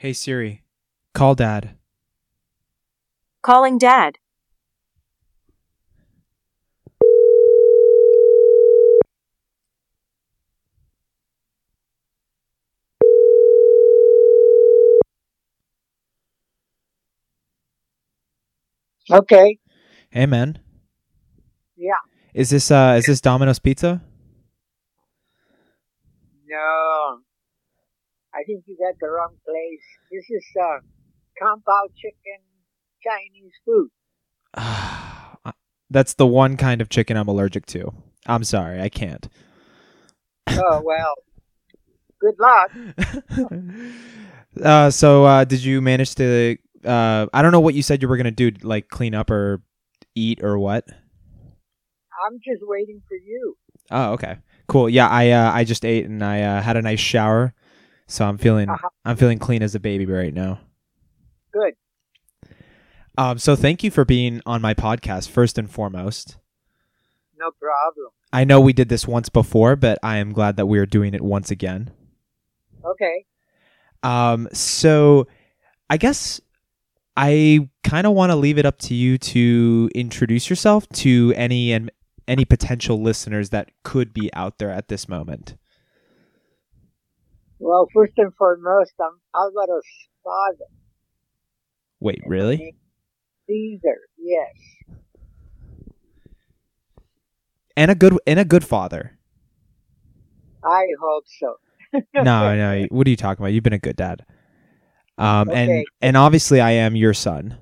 Hey Siri, call dad. Calling dad. Okay. Hey man, Yeah. is this uh is this Domino's Pizza? No. I think you got the wrong place. This is uh compound chicken Chinese food. That's the one kind of chicken I'm allergic to. I'm sorry, I can't. Oh well. Good luck. uh, so uh, did you manage to? Uh, I don't know what you said you were gonna do, like clean up or eat or what. I'm just waiting for you. Oh, okay, cool. Yeah, I uh, I just ate and I uh, had a nice shower, so I'm feeling Uh-huh. I'm feeling clean as a baby right now. Good. Um, so thank you for being on my podcast first and foremost. No problem. I know we did this once before, but I am glad that we are doing it once again. Okay. Um, so I guess I kind of want to leave it up to you to introduce yourself to any and any potential listeners that could be out there at this moment. Well, first and foremost, I'm Alvaro's father. Wait, really? Caesar, yes. And a good and a good father. I hope so. No, no. What are you talking about? You've been a good dad. Um, and and obviously I am your son.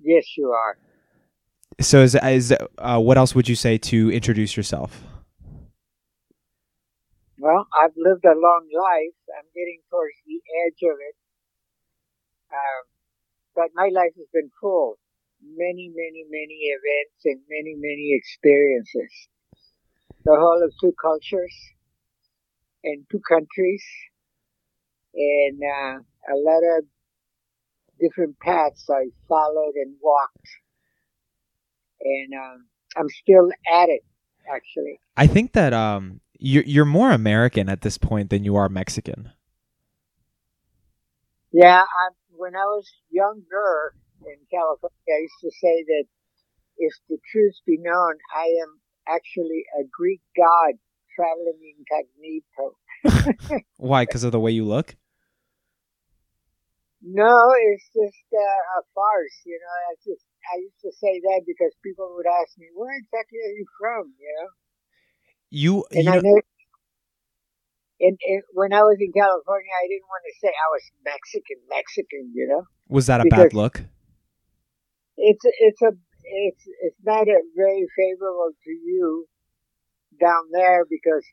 Yes, you are. So is is uh, what else would you say to introduce yourself? Well, I've lived a long life. I'm getting towards the edge of it. Um, but my life has been full. Many, many, many events and many, many experiences. The whole of two cultures and two countries and uh, a lot of different paths I followed and walked. And um, I'm still at it, actually. I think that um you're you're more American at this point than you are Mexican. Yeah, I, when I was younger in California, I used to say that if the truth be known, I am actually a Greek god traveling incognito. Why? Because of the way you look? No, it's just uh, a farce, you know. I just I used to say that because people would ask me, "Where exactly are you from?" You know, You, and you I know. And, and when I was in California, I didn't want to say I was Mexican, Mexican, you know. was that a bad look? it's it's a it's it's not a very favorable to you down there because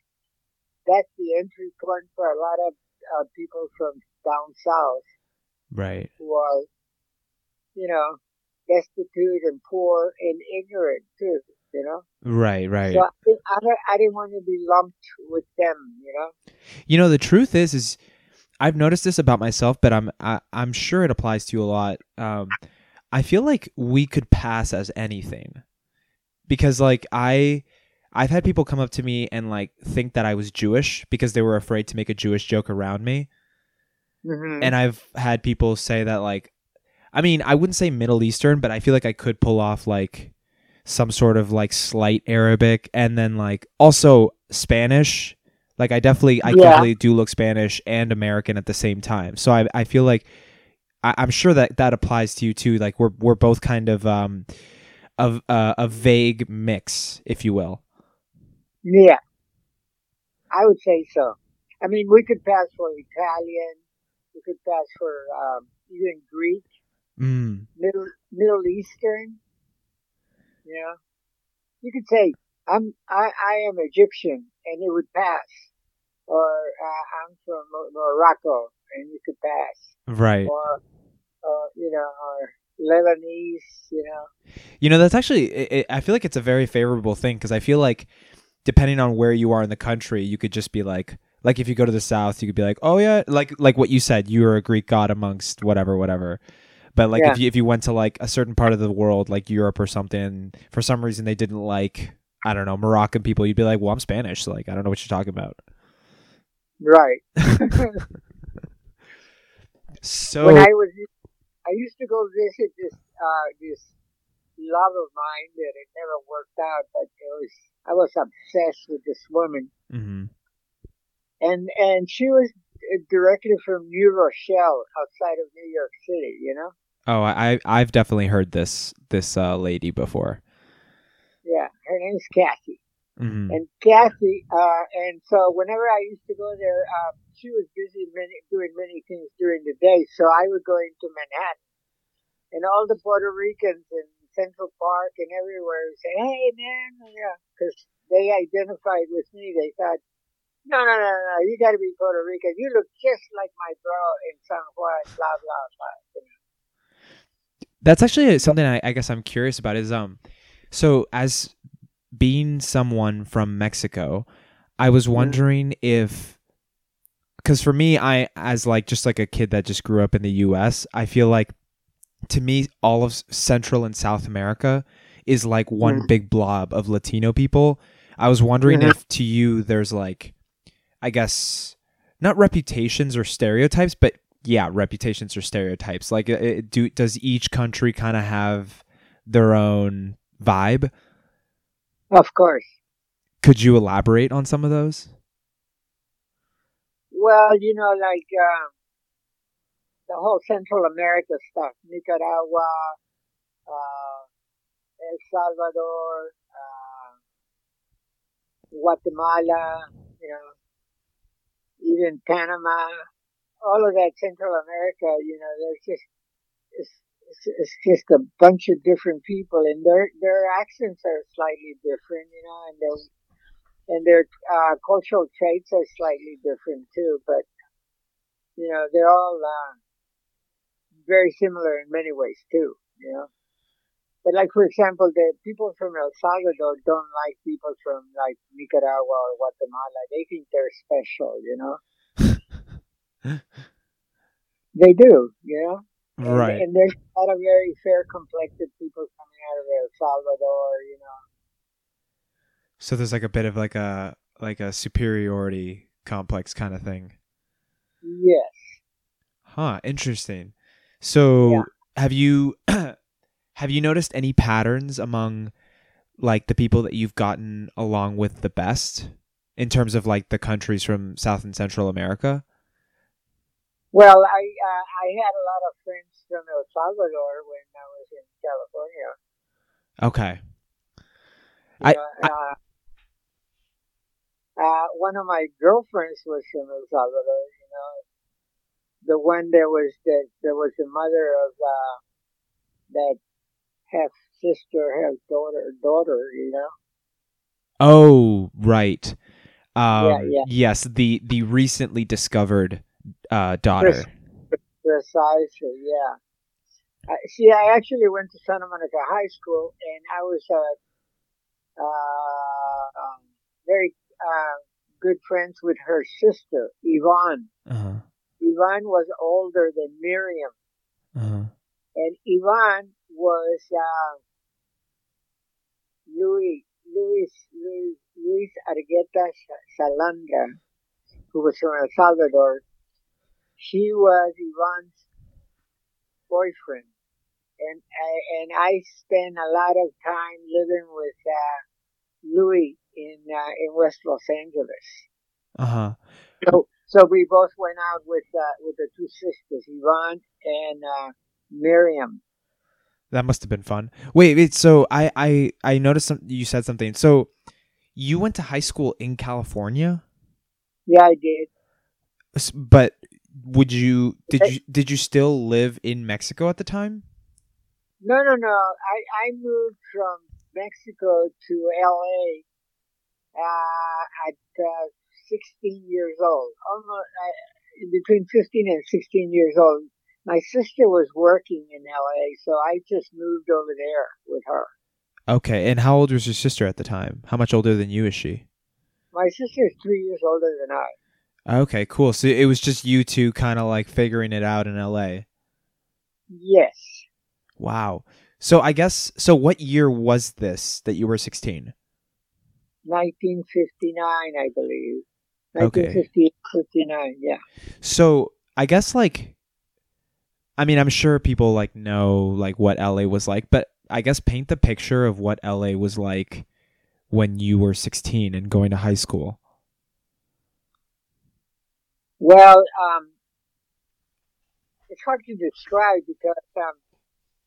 that's the entry point for a lot of uh, people from down south Right. who are you know destitute and poor and ignorant too you know Right, right. so I, didn't- I, I didn't want to be lumped with them you know You know, the truth is, is I've noticed this about myself, but I'm I, I'm sure it applies to you a lot. Um, I feel like we could pass as anything because, like, I I've had people come up to me and like think that I was Jewish because they were afraid to make a Jewish joke around me, mm-hmm. and I've had people say that like, I mean, I wouldn't say Middle Eastern, but I feel like I could pull off like some sort of like slight Arabic, and then like also Spanish. Like I definitely, I Yeah. definitely do look Spanish and American at the same time. So I, I feel like I, I'm sure that that applies to you too. Like we're we're both kind of um of uh, a vague mix, if you will. yeah i would say so i mean we could pass for italian we could pass for um, even greek Mm. Middle Middle Eastern. You know, you could say I'm I, I am Egyptian, and it would pass, or uh, I'm from Morocco, and you could pass, Right. or uh, you know, or Lebanese. You know, You know, that's actually, it, I feel like it's a very favorable thing because I feel like depending on where you are in the country, you could just be like, like if you go to the South, you could be like, oh yeah, like like what you said, you are a Greek god amongst whatever, whatever. But like Yeah. if you if you went to like a certain part of the world, like Europe or something, for some reason they didn't like, I don't know, Moroccan people, you'd be like, well, I'm Spanish, so like I don't know what you're talking about. right? So when I was, I used to go visit this uh, this love of mine that it never worked out, but it was I was obsessed with this woman, Mhm. and and she was directly from New Rochelle, outside of New York City. You know, Oh, I I've definitely heard this this uh, lady before. yeah, her name's Kathy. hmm And Kathy, uh, and so whenever I used to go there, um, she was busy many, doing many things during the day. So I would go into Manhattan, and all the Puerto Ricans in Central Park and everywhere would say, "Hey, man," yeah, because they identified with me. They thought, "No, no, no, no, you got to be Puerto Rican. You look just like my bro in San Juan." Blah blah blah. You know? That's actually something I, I guess I'm curious about. Is um, so as being someone from Mexico, I was wondering if, because for me, I as like just like a kid that just grew up in the U.S., I feel like to me all of Central and South America is like one Mhm. big blob of Latino people. I was wondering Mhm. if to you there's like, I guess not reputations or stereotypes, but yeah, reputations or stereotypes. Like, uh, uh, do does each country kind of have their own vibe? Of course. Could you elaborate on some of those? Well, you know, like um, the whole Central America stuff, Nicaragua, uh, El Salvador, uh, Guatemala, you know, even Panama, all of that Central America, you know, there's just it's, it's, it's just a bunch of different people, and their their accents are slightly different, you know, and their and their uh, cultural traits are slightly different too. But you know, they're all uh, very similar in many ways too. You know, but like for example, the people from El Salvador don't like people from like Nicaragua or Guatemala. They think they're special. You know, they do. You know. And- Right. And, there's a lot of very fair complected people coming out of El Salvador, you know. So there's like a bit of like a like a superiority complex kind of thing. Yes. Huh, interesting. So Yeah. have you have you noticed any patterns among like the people that you've gotten along with the best in terms of like the countries from South and Central America? Well, I uh, I had a lot of friends from El Salvador when I was in California. Okay. You I- know, uh, uh, one of my girlfriends was from El Salvador. You know, the one that was that there was the mother of uh, that half sister, half daughter, daughter. You know. Oh, right. Um Yeah, yeah. yes, the the recently discovered uh daughter. Precisely, yeah. Uh, see, I actually went to Santa Monica High School, and I was uh, uh, um, very uh, good friends with her sister, Yvonne. Uh-huh. Yvonne was older than Miriam, Uh-huh. and Yvonne was uh, Louis, Luis, Luis, Luis Argueta Salandra, who was from El Salvador. She was Yvonne's boyfriend, and I, and I spent a lot of time living with uh, Louis in uh, in West Los Angeles. Uh-huh. So so we both went out with uh, with the two sisters, Yvonne and uh, Miriam. That must have been fun. Wait, wait. So I I I noticed some, you said something. So you went to high school in California, Yeah, I did. But would you did you did you still live in Mexico at the time? No, no, no. I, I moved from Mexico to LA uh, at uh, 16 years old, almost uh, between 15 and 16 years old. My sister was working in LA, so I just moved over there with her. Okay, and how old was your sister at the time? How much older than you is she? My sister is three years older than I. Okay, cool. So it was just you two kind of like figuring it out in LA. Yes. Wow. So I guess so what year was this that you were 16? 1959, I believe. Okay. 59, yeah. So I guess like I mean, I'm sure people like know like what LA was like, but I guess paint the picture of what LA was like when you were 16 and going to high school. Well, um, it's hard to describe because um,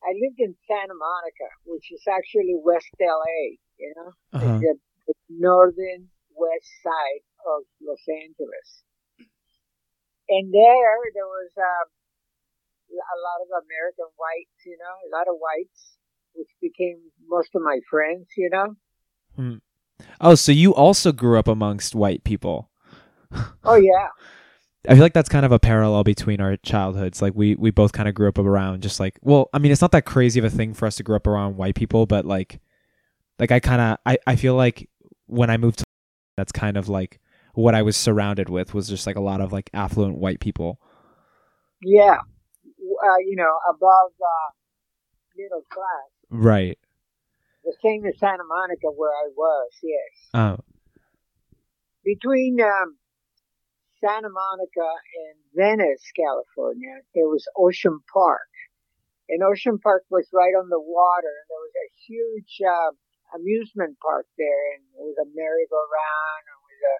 I lived in Santa Monica, which is actually West LA, you know, Uh-huh. the, the northern west side of Los Angeles. And there, there was um, a lot of American whites, you know, a lot of whites, which became most of my friends, you know. Oh, so you also grew up amongst white people. Oh yeah, I feel like that's kind of a parallel between our childhoods. Like we we both kind of grew up around just like well, I mean, it's not that crazy of a thing for us to grow up around white people, but like like I kind of I I feel like when I moved to that's kind of like what I was surrounded with was just like a lot of like affluent white people. yeah. Uh, you know, above uh, middle class. Right. The same as Santa Monica, where I was. Yes. Oh. between um, Santa Monica and Venice, California, there was Ocean Park. And Ocean Park was right on the water, and there was a huge uh, amusement park there, and it was a merry-go-round, and was a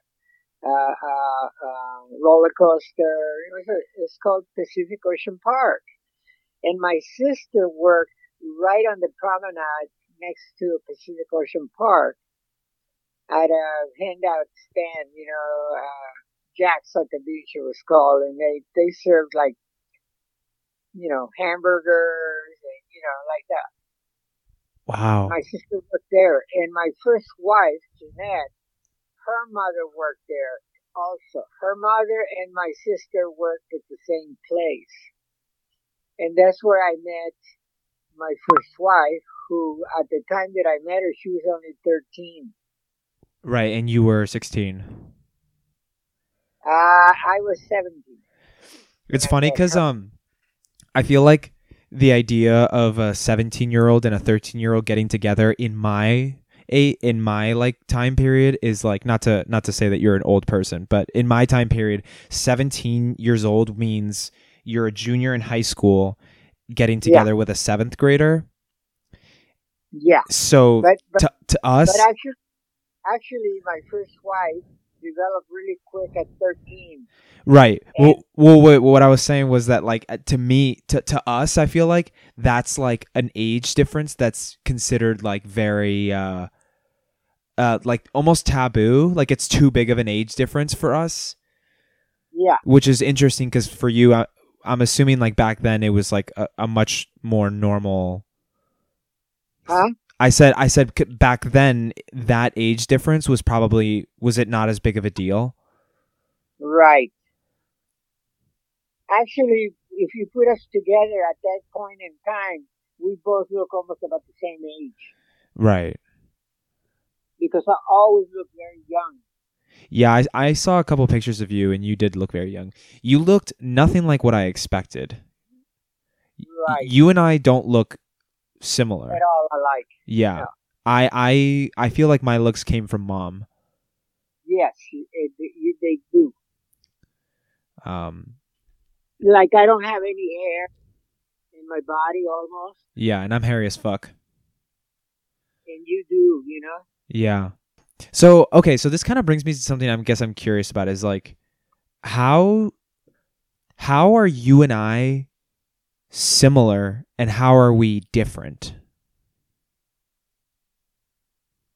uh, uh, uh, roller coaster. It was a, it's called Pacific Ocean Park. And my sister worked right on the promenade next to Pacific Ocean Park at a handout stand, you know, uh, Jack's at the beach it was called, and they, they served like, you know, hamburgers and, you know, like that. Wow. My sister worked there, and my first wife, Jeanette, her mother worked there also. Her mother and my sister worked at the same place. And that's where I met my first wife, who at the time that I met her, she was only 13. Right, and you were 16. Uh, I was 17. It's Yeah, funny because um, I feel like the idea of a 17 year old and a 13 year old getting together in my a in my like time period is like not to not to say that you're an old person, but in my time period, 17 years old means you're a junior in high school getting together with a seventh grader. Yeah. So But, but, to to us, but actually, actually, my first wife developed really quick at 13. Right. And- Well, well, what, what I was saying was that, like, uh, to me, to to us, I feel like that's like an age difference that's considered like very, uh, uh, like almost taboo. Like it's too big of an age difference for us, Yeah. which is interesting because for you, I, I'm assuming like back then it was like a, a much more normal. Huh? I said, I said back then that age difference was probably was it not as big of a deal? Right. Actually, if you put us together at that point in time, we both look almost about the same age Right. because I always look very young. Yeah, I, I saw a couple pictures of you, and you did look very young. You looked nothing like what I expected. Right. You and I don't look similar. At all alike. Yeah. No. I I I feel like my looks came from mom. Yes, you- it, they do. Um. Like I don't have any hair in my body almost, Yeah, and I'm hairy as fuck. and you do. You know. Yeah. So okay, so this kind of brings me to something I guess I'm curious about is like how how are you and I similar and how are we different?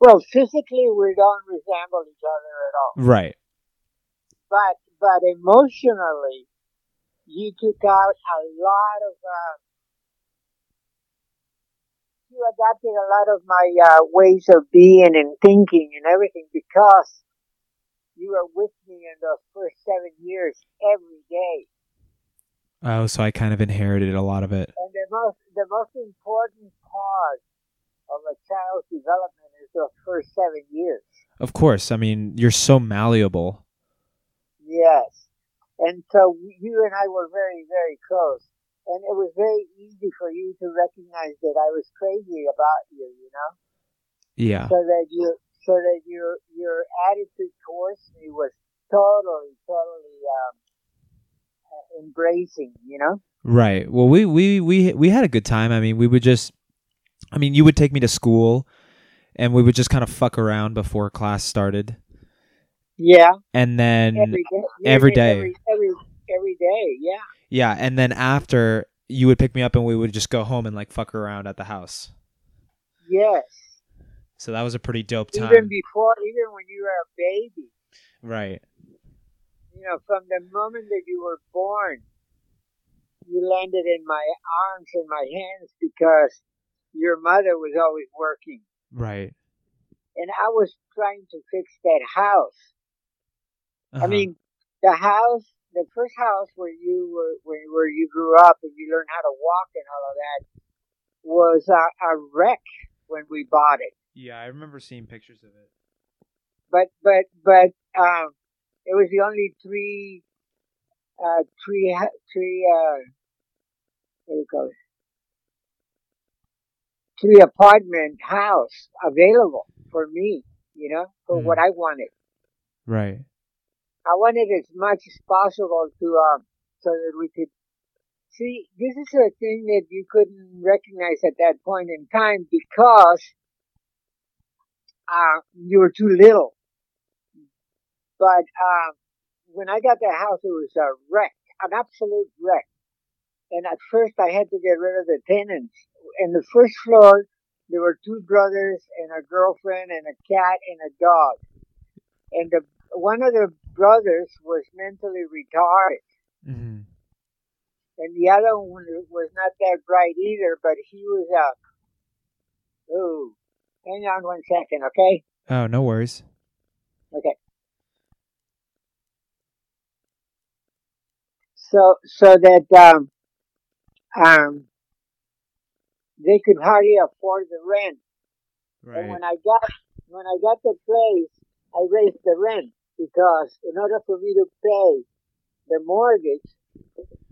Well, physically we don't resemble each other at all, Right. but but emotionally, you took out a lot of. Uh, you adapted a lot of my uh, ways of being and thinking and everything because you were with me in those first seven years every day. Oh, so I kind of inherited a lot of it. And the most the most important part of a child's development is the first seven years. Of course. I mean, you're so malleable. Yes. And so you and I were very, very close. And it was very easy for you to recognize that I was crazy about you, you know? Yeah. So that you so that your your attitude towards me was totally, totally um Uh, embracing, you know. Right. Well, we we we we had a good time. I mean, we would just I mean, you would take me to school and we would just kind of fuck around before class started. Yeah, And then every day every day. Every, every, every day, Yeah. yeah, and then after you would pick me up and we would just go home and like fuck around at the house. Yes. So that was a pretty dope time. Even before, even when you were a baby, right. You know, from the moment that you were born, you landed in my arms and my hands because your mother was always working, Right. and I was trying to fix that house. Uh-huh. I mean, the house, the first house where you were, where, where you grew up and you learned how to walk and all of that, was a, a wreck when we bought it. Yeah, I remember seeing pictures of it. But but but um, it was the only three, uh, three three uh, what do you call it? Three apartment house available for me. You know, for Mhm. what I wanted. Right. I wanted as much as possible to um so that we could see this is a thing that you couldn't recognize at that point in time because uh you were too little. But um when I got the house it was a wreck, an absolute wreck. And at first I had to get rid of the tenants. In the first floor there were two brothers and a girlfriend and a cat and a dog. And the one of the brothers was mentally retarded, hmm and the other one was not that bright either. But he was a. Ooh, hang on one second, okay? Oh, no worries. Okay. So so that um um they could hardly afford the rent. And Right. when I got when I got the place, I raised the rent because in order for me to pay the mortgage,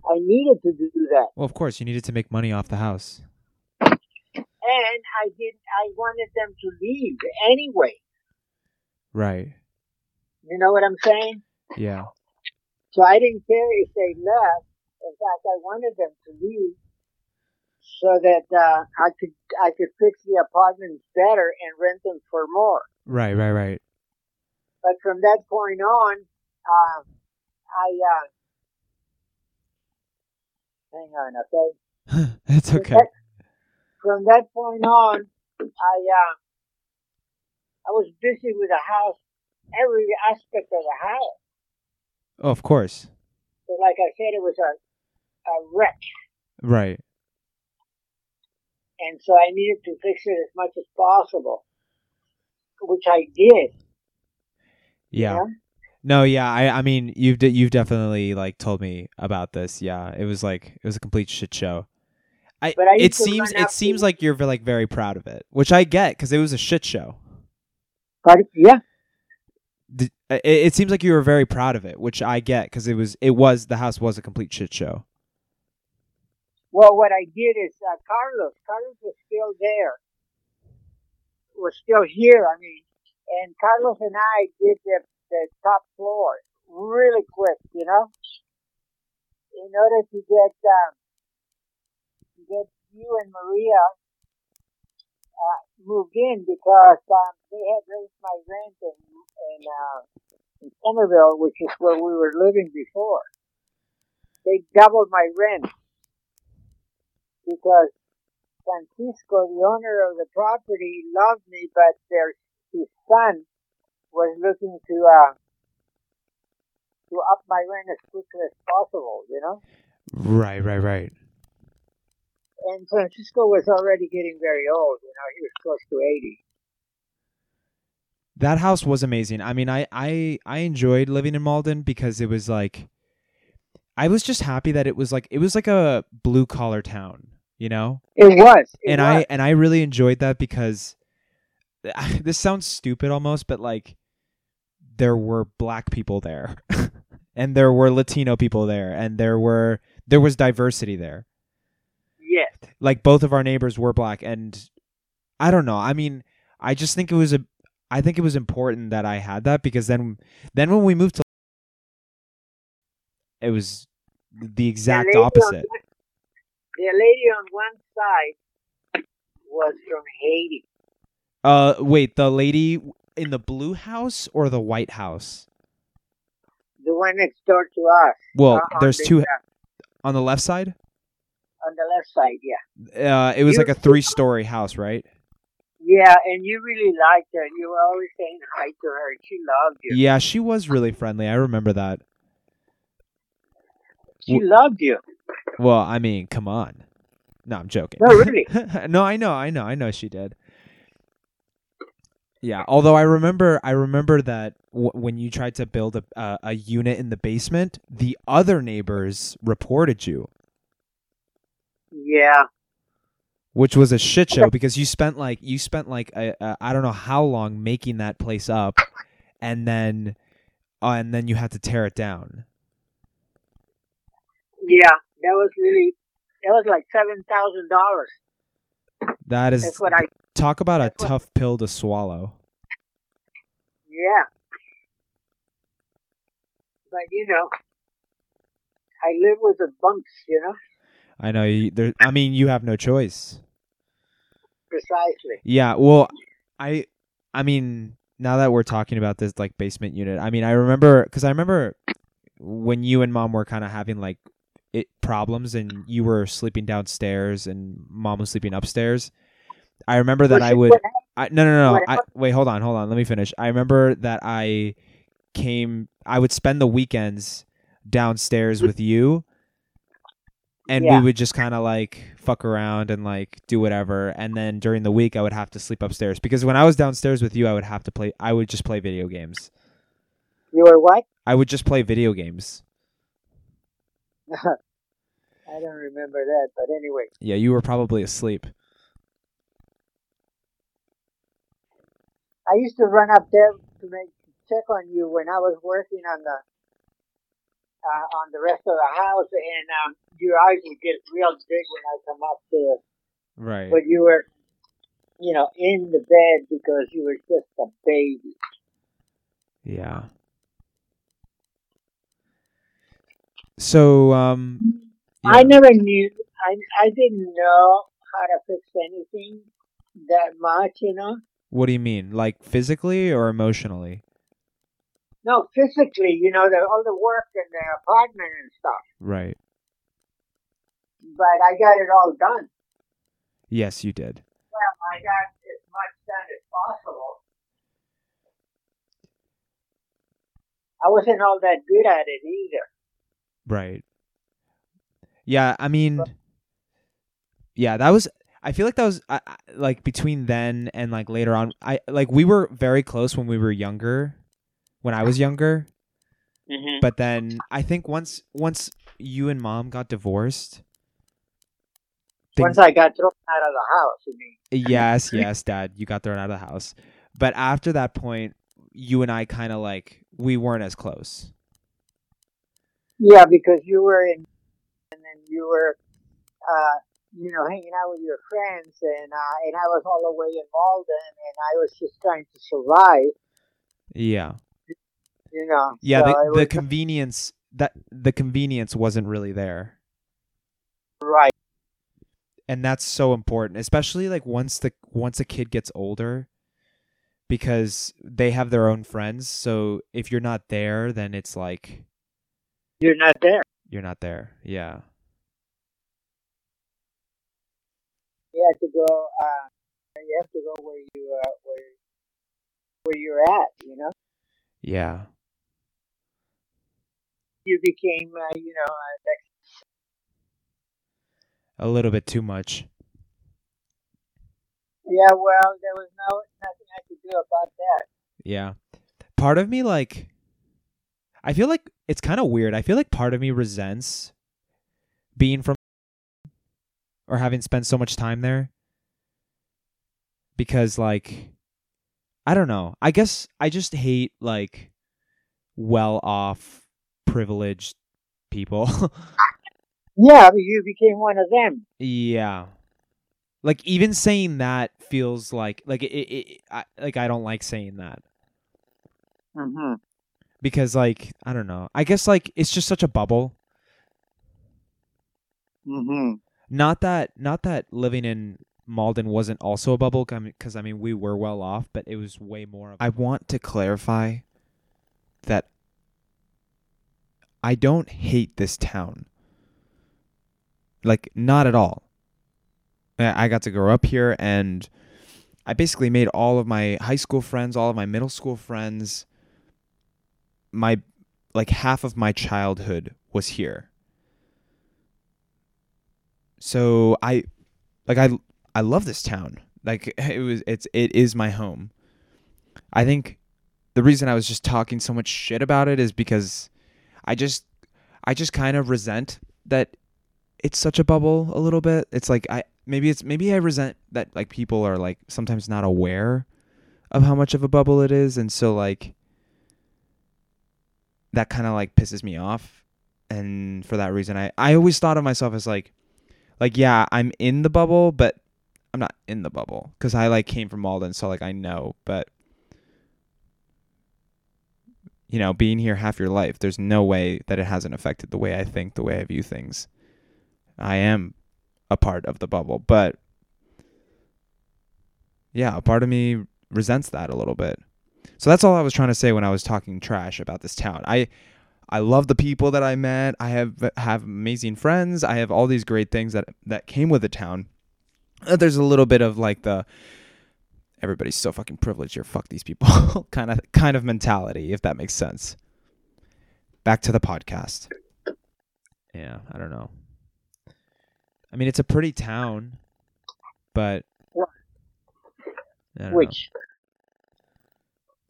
I needed to do that. Well, of course, you needed to make money off the house. And I did I wanted them to leave anyway. Right. You know what I'm saying? Yeah. So I didn't care if they left. In fact, I wanted them to leave so that uh, I could I could fix the apartments better and rent them for more. Right, right, right. But from that point on, uh, I uh, hang on, okay. it's okay. From that point on, I uh, I was busy with the house, every aspect of the house. Oh, of course. So, like I said, it was a a wreck, Right. and so I needed to fix it as much as possible, which I did. Yeah. Yeah. No, yeah. I I mean, you've de- you've definitely like told me about this. Yeah. It was like it was a complete shit show. I, But I it seems it seems to- like you're like very proud of it, which I get because it was a shit show. But yeah, It, it seems like you were very proud of it, which I get because it was it was the house was a complete shit show. well, what I did is uh, Carlos, Carlos was still there, was still here. I mean, and Carlos and I did the the top floor really quick, you know, in order to get um, to get you and Maria uh, moved in because um, they had raised my rent in in, uh, in Somerville, which is where we were living before. They doubled my rent because Francisco, the owner of the property, loved me, but their his son was looking to uh to up my rent as quickly as possible, you know. Right, right, right. And Francisco was already getting very old, you know. He was close to eighty. That house was amazing. I mean, I I I enjoyed living in Malden because it was like I was just happy that it was like it was like a blue collar town, you know? It was, it and was. I and I really enjoyed that because this sounds stupid almost, but like there were black people there, and there were Latino people there, and there were there was diversity there. yes, Like both of our neighbors were black, and I don't know. I mean, I just think it was a I think it was important that I had that because then then when we moved to it was the exact on opposite. one- the lady on one side was from Haiti. Uh, wait, the lady in the blue house or the white house? The one next door to us. Well, uh, there's the, two on the left side. on the left side, yeah. Uh, it was You- like a three-story house, right? Yeah, and you really liked her. You were always saying hi to her. She loved you. Yeah, she was really friendly. I remember that. She loved you. Well, I mean, come on. No, I'm joking. No, really. no, I know, I know, I know she did. Yeah, although I remember, I remember that w- when you tried to build a uh, a unit in the basement, the other neighbors reported you, Yeah. Which was a shit show because you spent like you spent like a, I don't know how long making that place up, and then uh, and then you had to tear it down. Yeah. That was really, that was like $7,000. That is That's what I, talk about a what- tough pill to swallow. yeah. But, you know, I live with the bunks, you know, I know you. There, I mean, you have no choice. precisely. Yeah, well, I I mean, now that we're talking about this like basement unit, I mean, I remember cuz I remember when you and mom were kind of having like it problems and you were sleeping downstairs and mom was sleeping upstairs. I remember that I would I no no no, I wait, hold on, hold on. Let me finish. I remember that I came I would spend the weekends downstairs with you and Yeah. we would just kind of like fuck around and like do whatever and then during the week I would have to sleep upstairs because when I was downstairs with you I would have to play I would just play video games. You were what? I would just play video games. I don't remember that, but anyway. Yeah, you were probably asleep. I used to run up there to make check on you when I was working on the uh, on the rest of the house, and um, your eyes would get real big when I come up to Right. but you were, you know, in the bed because you were just a baby. Yeah. So um I never knew. I I didn't know how to fix anything that much, you know. what do you mean? Like physically or emotionally? No, physically, you know, the, all the work in the apartment and stuff. Right. But I got it all done. Yes, you did. Well, I got as much done as possible. I wasn't all that good at it either. Right. Yeah, I mean, yeah, that was. I feel like that was I, I- like between then and like later on. I like we were very close when we were younger, when I was younger. Mm-hmm. But then I think once once you and mom got divorced. Once I got thrown out of the house, I mean. yes, yes, dad, you got thrown out of the house. But after that point, you and I kind of like we weren't as close. Yeah, because you were in, and then you were, uh, you know, hanging out with your friends, and uh, and I was all the way in Malden, and I was just trying to survive, Yeah. You know. Yeah, so the, the convenience that the convenience wasn't really there. right. and that's so important especially like once the once a kid gets older because they have their own friends so if you're not there then it's like You're not there. you're not there yeah You have to go. Uh, you have to go where you uh, where where you're at. You know, yeah you became, uh, you know, uh, a little bit too much. Yeah, well, there was no nothing I could do about that. yeah. Part of me like i feel like it's kind of weird. I feel like part of me resents being from or having spent so much time there because like i don't know. I guess i just hate like well off privileged people Yeah, but you became one of them. yeah like even saying that feels like like it, it, it I, like i don't like saying that Mm-hmm. because like i don't know i guess like it's just such a bubble Mm-hmm. Not that not that living in Malden wasn't also a bubble because I mean we were well off, but it was way more. Of I want to clarify that I don't hate this town. Like not at all. I got to grow up here and I basically made all of my high school friends, all of my middle school friends, my like half of my childhood was here. So I like I I love this town. Like it was it's it is my home. I think the reason I was just talking so much shit about it is because I just I just kind of resent that it's such a bubble a little bit. It's like I maybe it's maybe I resent that like people are like sometimes not aware of how much of a bubble it is. And so like that kind of like pisses me off. And for that reason I I always thought of myself as like like yeah, I'm in the bubble, but I'm not in the bubble cuz I like came from Malden so like I know, but you know, being here half your life, there's no way that it hasn't affected the way I think, the way I view things. I am a part of the bubble, but yeah, a part of me resents that a little bit. So that's all I was trying to say when I was talking trash about this town. I I love the people that I met. I have have amazing friends. I have all these great things that that came with the town. There's a little bit of like the everybody's so fucking privileged here. Fuck these people kind of kind of mentality, if that makes sense. Back to the podcast. Yeah, I don't know. I mean, it's a pretty town, but What? I don't know. Which?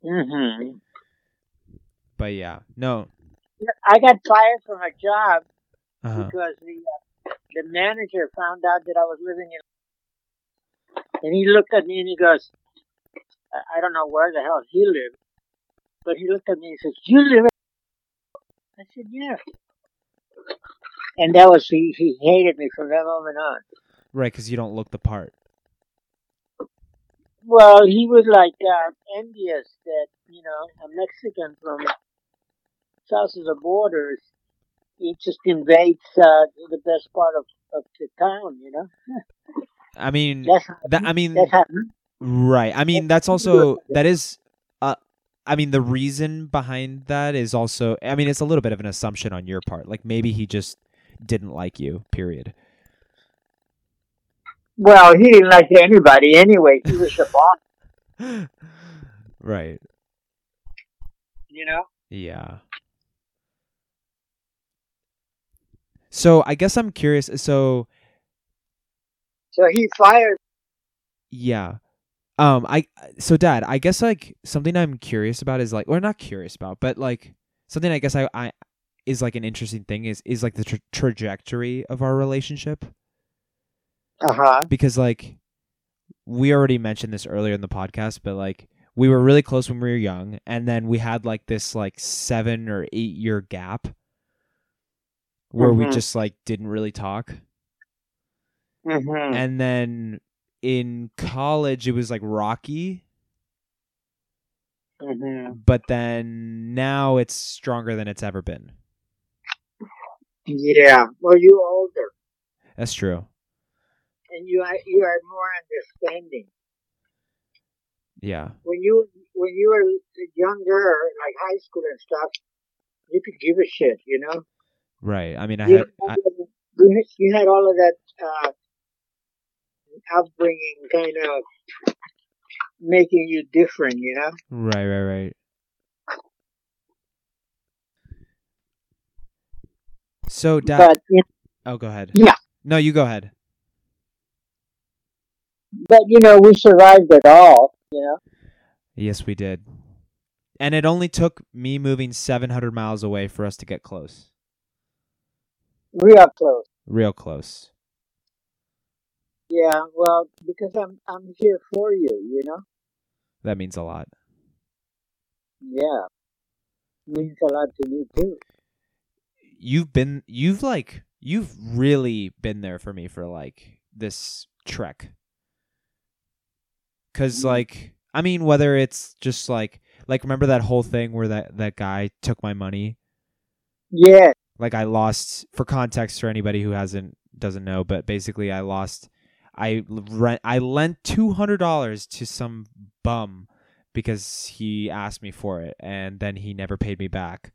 Mm-hmm. But yeah, no. I got fired from a job Uh-huh. because the uh, the manager found out that I was living in, and he looked at me and he goes, I, don't know where the hell he lived, but he looked at me and says, "You live?" I said, "Yeah." And that was he. He hated me from that moment on. Right, because you don't look the part. Well, he was like uh, envious that you know a Mexican from south of the borders, he just invades uh, the best part of, of the town. You know, I mean, that's how, that I mean, that's how right. I mean, that's also that is. Uh, I mean, the reason behind that is also. I mean, it's a little bit of an assumption on your part. Like maybe he just didn't like you. Period. Well, he didn't like anybody anyway. He was the boss, right. you know. Yeah. So I guess I'm curious. So So he fired. yeah, um, I so Dad, I guess like something I'm curious about is like, or not curious about, but like something I guess I I is like an interesting thing is is like the tra- trajectory of our relationship Uh huh. because like we already mentioned this earlier in the podcast, but like we were really close when we were young, and then we had like this like seven or eight year gap where we Mhm. just like didn't really talk. Mm-hmm. and then in college it was like rocky mm-hmm. but then now it's stronger than it's ever been Yeah. Well, you older, that's true and you are you are more understanding. yeah When you when you were younger, like high school and stuff, you could give a shit. You know. right i mean i you, had I, you, had, you had all of that uh, upbringing kind of making you different, you know? right right right so dad But, you- oh go ahead Yeah. no you go ahead but, you know, we survived it all, you know? yes we did and it only took me moving 700 miles away for us to get close Real close. real close Yeah, well, because I'm I'm here for you, you know? that means a lot Yeah. Means a lot to me too. you've been you've like you've really been there for me for like this trek cuz Mhm. like i mean whether it's just like like remember that whole thing where that that guy took my money Yeah. like i lost for context for anybody who hasn't doesn't know, but basically I lost. I rent. I lent two hundred dollars to some bum because he asked me for it, and then he never paid me back.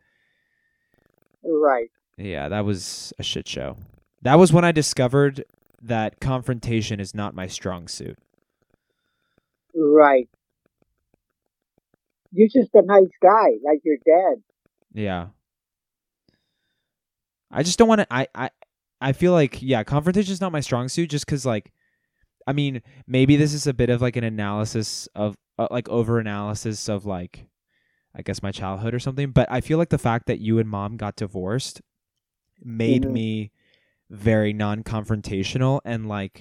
Right. Yeah, that was a shit show. That was when I discovered that confrontation is not my strong suit. Right. You're just a nice guy, like your dad. Yeah. I just don't want to. I, I I feel like yeah, confrontation is not my strong suit. Just because like, I mean, maybe this is a bit of like an analysis of uh, like over analysis of like, I guess my childhood or something. But I feel like the fact that you and mom got divorced made Mhm. me very non-confrontational and like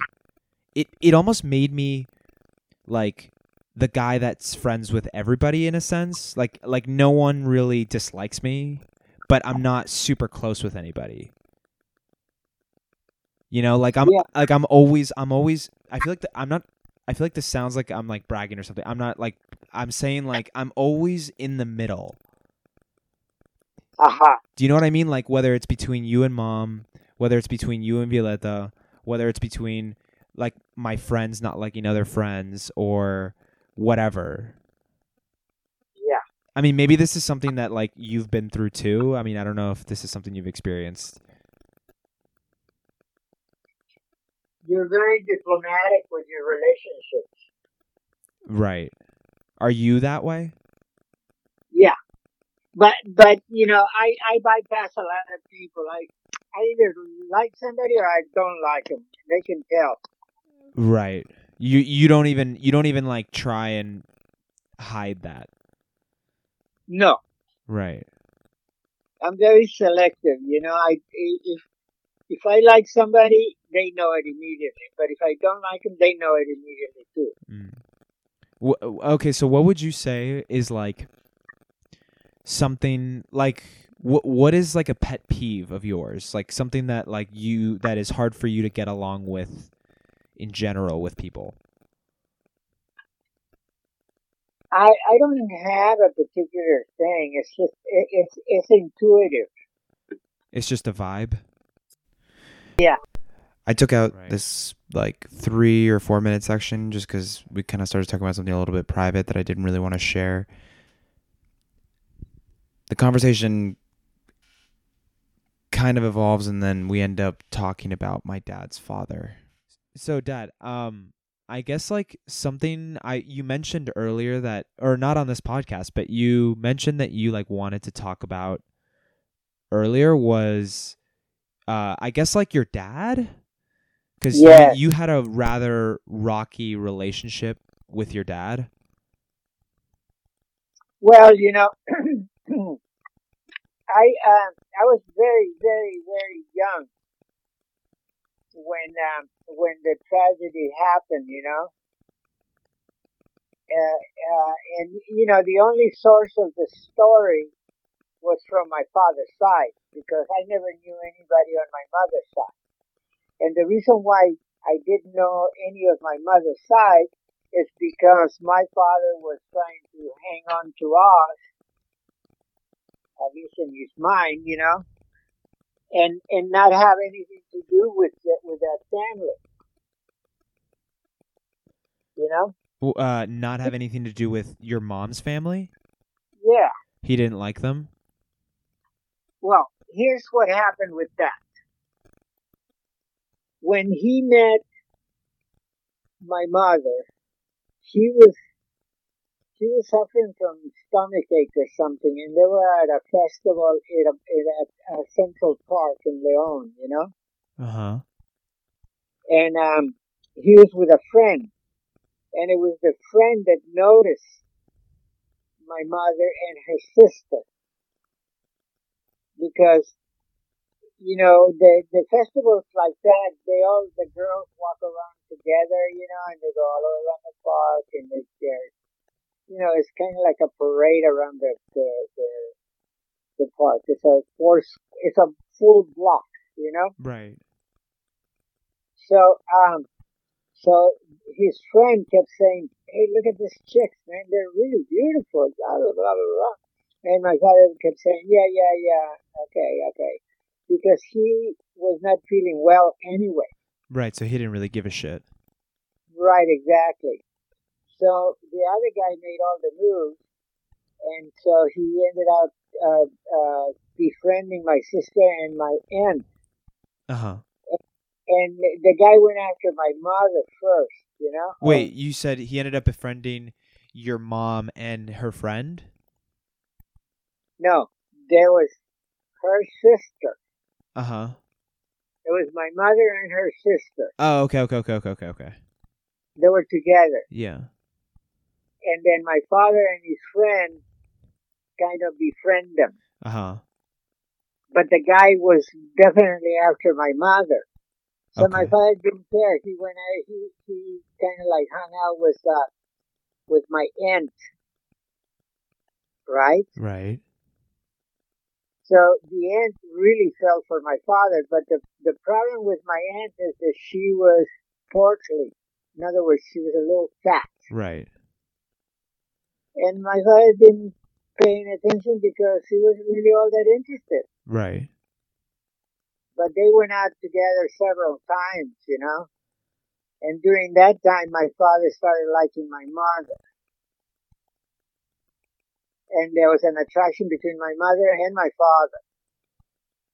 it it almost made me like the guy that's friends with everybody in a sense like like no one really dislikes me but i'm not super close with anybody you know like i'm Yeah. like i'm always i'm always i feel like the, i'm not i feel like this sounds like i'm like bragging or something i'm not like i'm saying like i'm always in the middle Aha. do you know what I mean? Like whether it's between you and mom, whether it's between you and Violeta, whether it's between like my friends not liking other friends or whatever. Yeah. I mean, maybe this is something that like you've been through too. I mean, I don't know if this is something you've experienced. You're very diplomatic with your relationships. Right. Are you that way? Yeah. But but you know, I I bypass a lot of people. I I either like somebody or I don't like them. They can tell. Right. You you don't even you don't even like try and hide that. No, Right. I'm very selective. You know, I if if I like somebody, they know it immediately. But if I don't like them, they know it immediately too. Mm. Wh- okay, so what would you say is like something like what what is like a pet peeve of yours? Like something that like you that is hard for you to get along with in general with people. I I don't have a particular thing. It's just it, it's it's intuitive. It's just a vibe. Yeah. I took out Right. this like three or four minute section just because we kind of started talking about something a little bit private that I didn't really want to share. The conversation kind of evolves, and then we end up talking about my dad's father. So dad, um I guess like something I you mentioned earlier that or not on this podcast, but you mentioned that you like wanted to talk about earlier was uh I guess like your dad cuz Yes. you, you had a rather rocky relationship with your dad. Well, you know, I um I was very very very young when um when the tragedy happened. You know, uh, uh, and you know the only source of the story was from my father's side because I never knew anybody on my mother's side. And the reason why I didn't know any of my mother's side is because my father was trying to hang on to us, at least in his mind, you know, and and not have anything to do with the, with that family, you know. Uh not have anything to do with your mom's family? Yeah. He didn't like them? Well, here's what happened with that. When he met my mother, she was she was suffering from stomach ache or something, and they were at a festival at a, at a, a Central Park in Leon, you know. Uh-huh. and um, he was with a friend, and it was the friend that noticed my mother and her sister because you know the the festivals like that they all the girls walk around together you know and they go all around the park and they they're you know it's kind of like a parade around the the the, the park it's a four it's a full block you know Right. So, um, so his friend kept saying, "Hey, look at these chicks, man! They're really beautiful." Blah blah blah blah. blah. And my father kept saying, "Yeah, yeah, yeah. Okay, okay." because he was not feeling well anyway. Right. So he didn't really give a shit. Right, exactly. So the other guy made all the moves, and so he ended up uh, uh, befriending my sister and my aunt. Uh huh. And the guy went after my mother first, you know. Wait, you said he ended up befriending your mom and her friend? No, there was her sister. Uh huh. It was my mother and her sister. Oh, okay, okay, okay, okay, okay, okay. They were together. Yeah. And then my father and his friend kind of befriend them. Uh huh. But the guy was definitely after my mother. So my father didn't care. He went out, he, he kind of like hung out with, uh, with my aunt. Right? Right. So the aunt really fell for my father, but the, the problem with my aunt is that she was portly. In other words, she was a little fat. Right. And my father didn't pay any attention because he wasn't really all that interested. Right. But they went out together several times, you know. And during that time, my father started liking my mother. And there was an attraction between my mother and my father.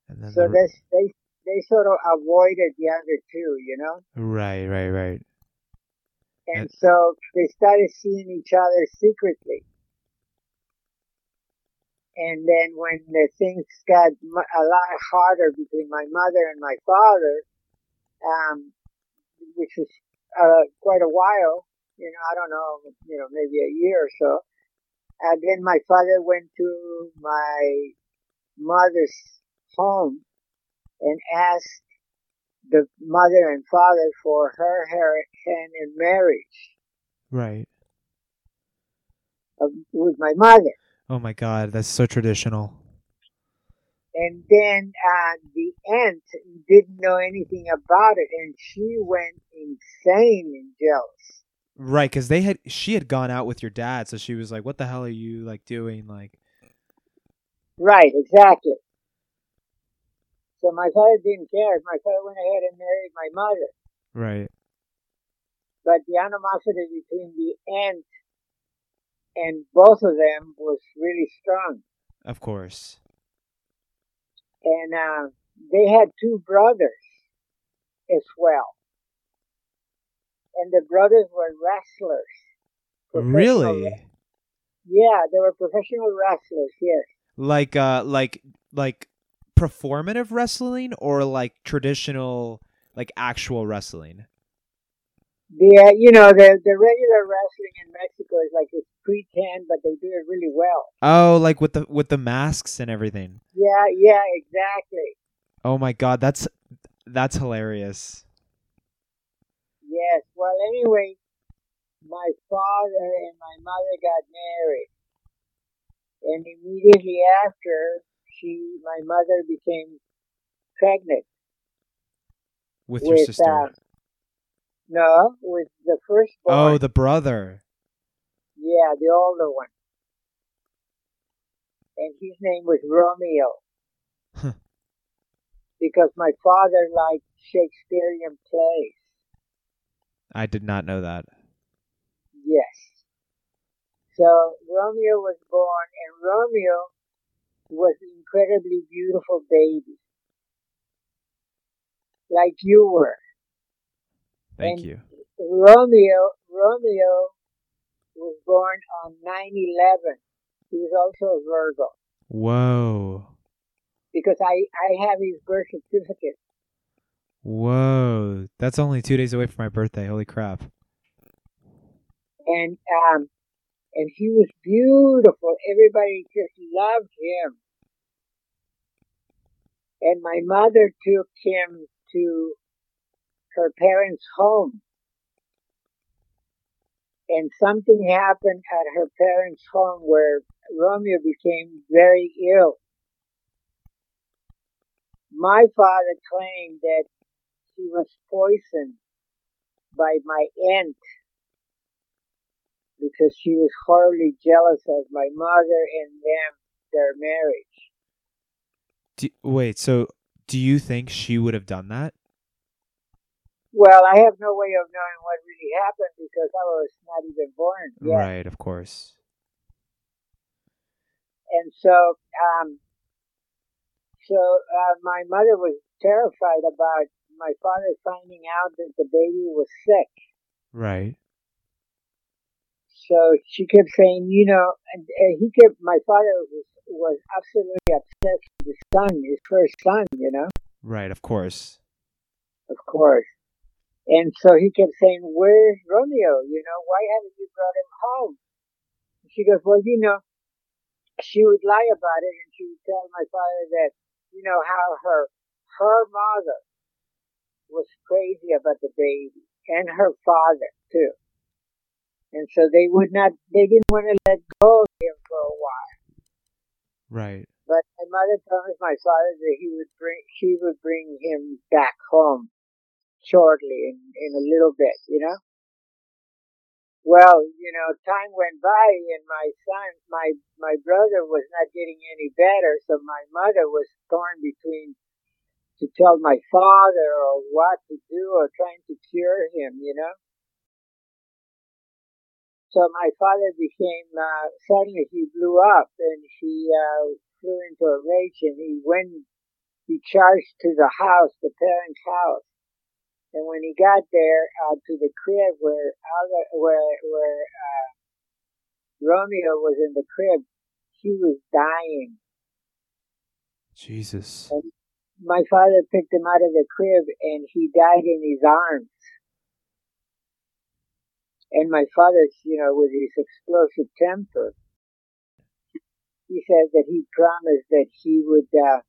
And So the- they, they sort of avoided the other two, you know. right, right, right. And And- so they started seeing each other secretly. And then when the things got a lot harder between my mother and my father, um, which was uh, quite a while, you know, I don't know, you know, maybe a year or so. And then my father went to my mother's home and asked the mother and father for her hand in marriage Right. of, with my mother. Oh my god, that's so traditional. And then uh, the aunt didn't know anything about it, and she went insane and jealous. Right, because they had she had gone out with your dad, so she was like, "What the hell are you like doing?" Like, Right, exactly. So my father didn't care. My father went ahead and married my mother. right, But the animosity between the aunt and both of them was really strong. of course. And uh, they had two brothers as well. And the brothers were wrestlers. Really? Yeah, they were professional wrestlers, yes. Like, uh, like, like performative wrestling or like traditional, like actual wrestling. Yeah, you know, the, the regular wrestling in Mexico is like it's pretend, but they do it really well. Oh, like with the with the masks and everything. Yeah, yeah, exactly. Oh my god, that's that's hilarious. Yes. Well, anyway, my father and my mother got married, and immediately after, she, my mother, became pregnant With your sister. uh, no, with the first firstborn. oh, the brother. yeah, the older one, and his name was Romeo. Because my father liked Shakespearean plays. I did not know that. Yes. So Romeo was born, and Romeo was an incredibly beautiful baby, like you were. Thank And- you. Romeo, Romeo was born on 9/11. He was also a Virgo Whoa. because I I have his birth certificate. Whoa. That's only two days away from my birthday. Holy crap. and um and he was beautiful. Everybody just loved him. And my mother took him to her parents' home. And something happened at her parents' home where Romeo became very ill. My father claimed that he was poisoned by my aunt because she was horribly jealous of my mother and them, their marriage. Do, wait, so Do you think she would have done that? Well, I have no way of knowing what really happened because I was not even born yet. Right, of course. And so, um, so uh, my mother was terrified about my father finding out that the baby was sick. Right. So she kept saying, you know, and, and he kept, my father was, was absolutely obsessed with his son, his first son, you know, Right, of course. of course. And so he kept saying, where's Romeo? You know, why haven't you brought him home? She goes, well, you know, she would lie about it and she would tell my father that, you know, how her, her mother was crazy about the baby and her father too. And so they would not, they didn't want to let go of him for a while. Right. But my mother promised my father that he would bring, she would bring him back home shortly in, in a little bit, you know? Well, you know, time went by and my son, my, my brother was not getting any better, so my mother was torn between to tell my father or what to do or trying to cure him, you know? So my father became, uh, suddenly he blew up and he, uh, flew into a rage and he went, he charged to the house, the parents' house. And when he got there, uh, to the crib where, Alva, where, where, uh, Romeo was in the crib, he was dying. Jesus. My father picked him out of the crib and he died in his arms. And my father, you know, with his explosive temper, he said that he promised that he would, uh,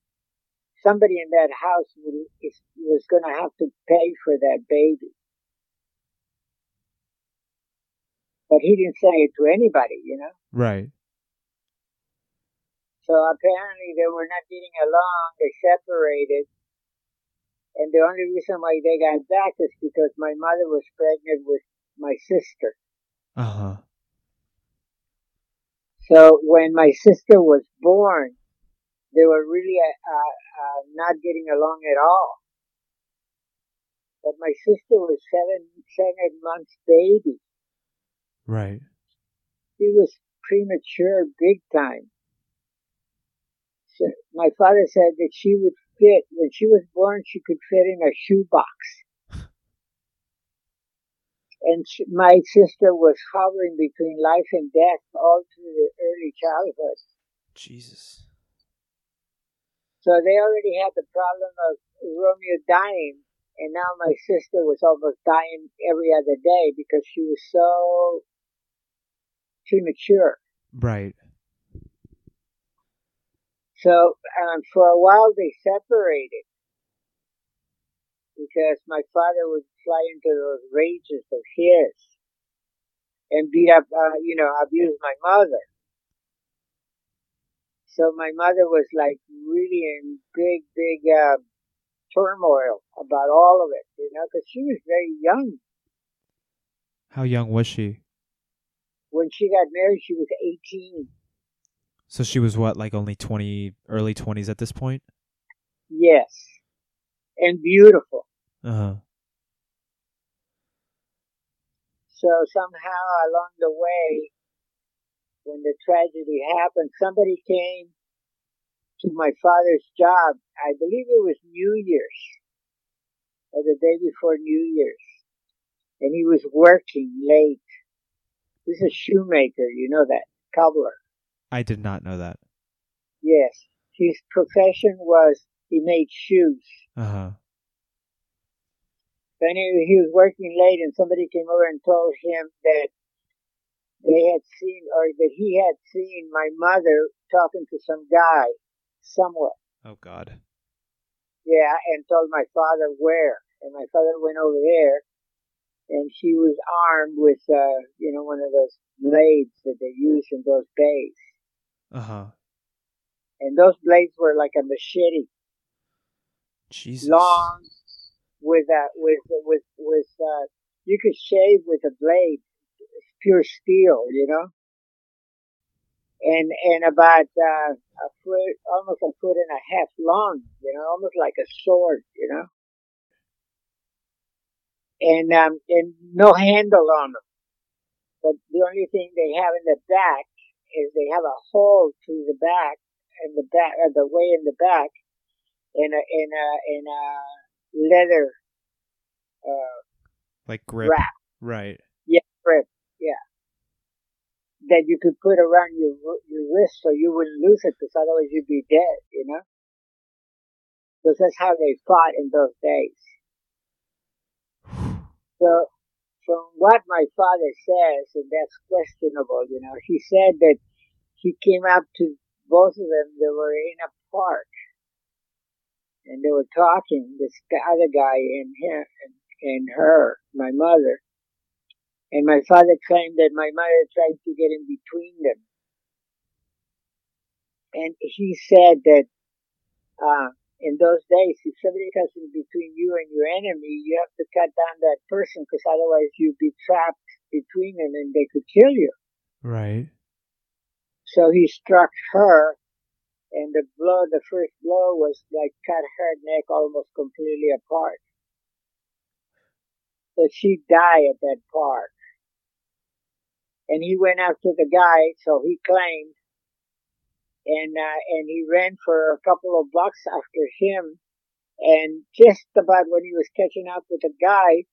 somebody in that house would, is, was going to have to pay for that baby. But he didn't say it to anybody, you know. Right. So apparently they were not getting along. They separated. And the only reason why they got back is because my mother was pregnant with my sister. Uh huh. So when my sister was born, they were really uh, uh, not getting along at all. But my sister was seven seven months baby. Right. She was premature, big time. So my father said that she would fit when she was born. She could fit in a shoebox. And she, my sister was hovering between life and death all through the early childhood. Jesus. So they already had the problem of Romeo dying, and now my sister was almost dying every other day because she was so premature. Right. So um, for a while they separated because my father would fly into those rages of his and beat up, uh, you know, abuse my mother. So my mother was like really in big, big uh, turmoil about all of it, you know, because she was very young. How young was she? When she got married, she was 18. So she was what, like only 20, early 20s at this point? Yes. And beautiful. Uh huh. So somehow along the way, when the tragedy happened, somebody came to my father's job. I believe it was New Year's or the day before New Year's. And he was working late. He's a shoemaker, you know that, cobbler. I did not know that. Yes. His profession was he made shoes. Uh huh. Then he, he was working late and somebody came over and told him that they had seen or that he had seen my mother talking to some guy somewhere. Oh, God. Yeah, and told my father where. And my father went over there and she was armed with, uh, you know, one of those blades that they use in those days. Uh huh. And those blades were like a machete, Jesus. long, with a, with, with, with, uh, you could shave with a blade. It's pure steel, you know? and and about uh, a foot, almost a foot and a half long. You know, almost like a sword. You know, and um, and no handle on them. But the only thing they have in the back is they have a hole to the back and the back, uh, the way in the back, in a in a in a leather uh, Like grip. wrap. Right. Yeah, grip. Yeah. That you could put around your your wrist so you wouldn't lose it, because otherwise you'd be dead. You know. Because that's how they fought in those days. So, from what my father says, and that's questionable, you know, he said that he came up to both of them. They were in a park, and they were talking. This other guy and him and, her, my mother, and my father claimed that my mother tried to get in between them, and he said that. Uh, in those days, if somebody comes in between you and your enemy, you have to cut down that person because otherwise you'd be trapped between them and they could kill you. Right. So he struck her, and the blow, the first blow was like cut her neck almost completely apart. So she died at that part. And he went after the guy, so he claimed, and uh, and he ran for a couple of blocks after him, and just about when he was catching up with the guy,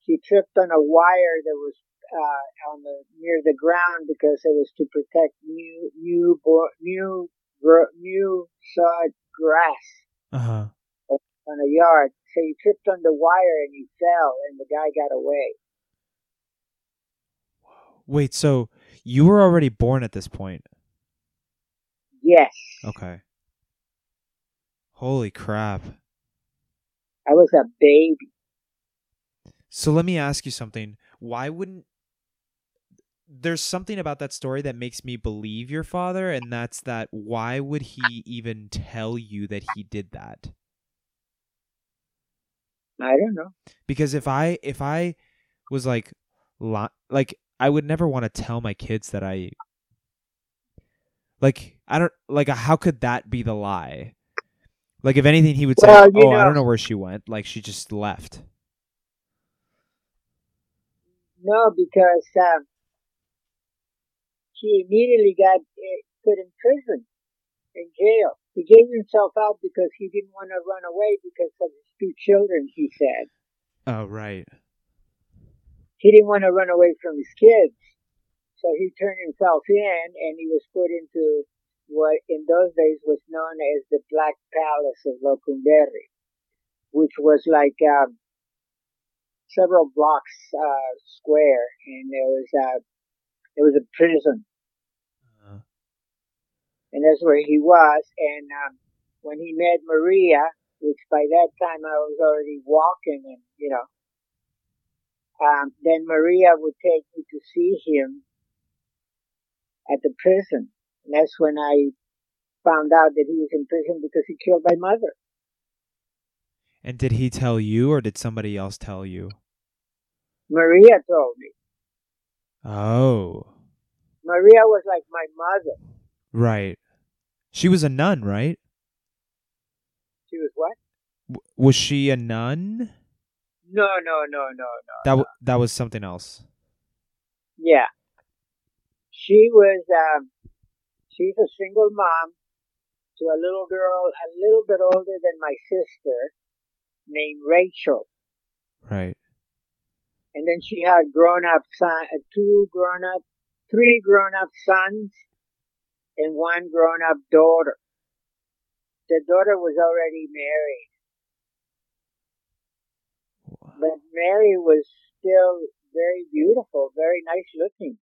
he tripped on a wire that was uh, on the near the ground because it was to protect new new new gr- new sod grass Uh huh. on a yard. So he tripped on the wire and he fell, and the guy got away. Wait, so you were already born at this point? Yes, Okay. Holy crap. I was a baby. So let me ask you something. Why wouldn't there's something about that story that makes me believe your father and that's that why would he even tell you that he did that? I don't know. Because if I if I was like like I would never want to tell my kids that I like I don't like how could that be the lie? Like if anything he would say, Well, "Oh, I don't know where she went." Like she just left. No, because um, he immediately got uh, put in prison, in jail. He gave himself out because he didn't want to run away because of his two children. He said Oh, right. he didn't want to run away from his kids, so he turned himself in, and he was put into what in those days was known as the Black Palace of Lecumberri, which was like um, several blocks uh, square, and there was a it was a prison, Uh, and that's where he was. And um, when he met Maria, which by that time I was already walking, and you know, um, then Maria would take me to see him at the prison, and that's when I found out that he was in prison because he killed my mother. and did he tell you or did somebody else tell you? Maria told me. Oh. Maria was like my mother. Right. She was a nun, right? She was what? W- was she a nun? No, no, no, no, no. That w- that was something else. Yeah. She was, um, she's a single mom to a little girl a little bit older than my sister named Rachel. Right. And then she had grown up son, uh, two grown up, three grown up sons and one grown up daughter. The daughter was already married, but Mary was still very beautiful, very nice looking.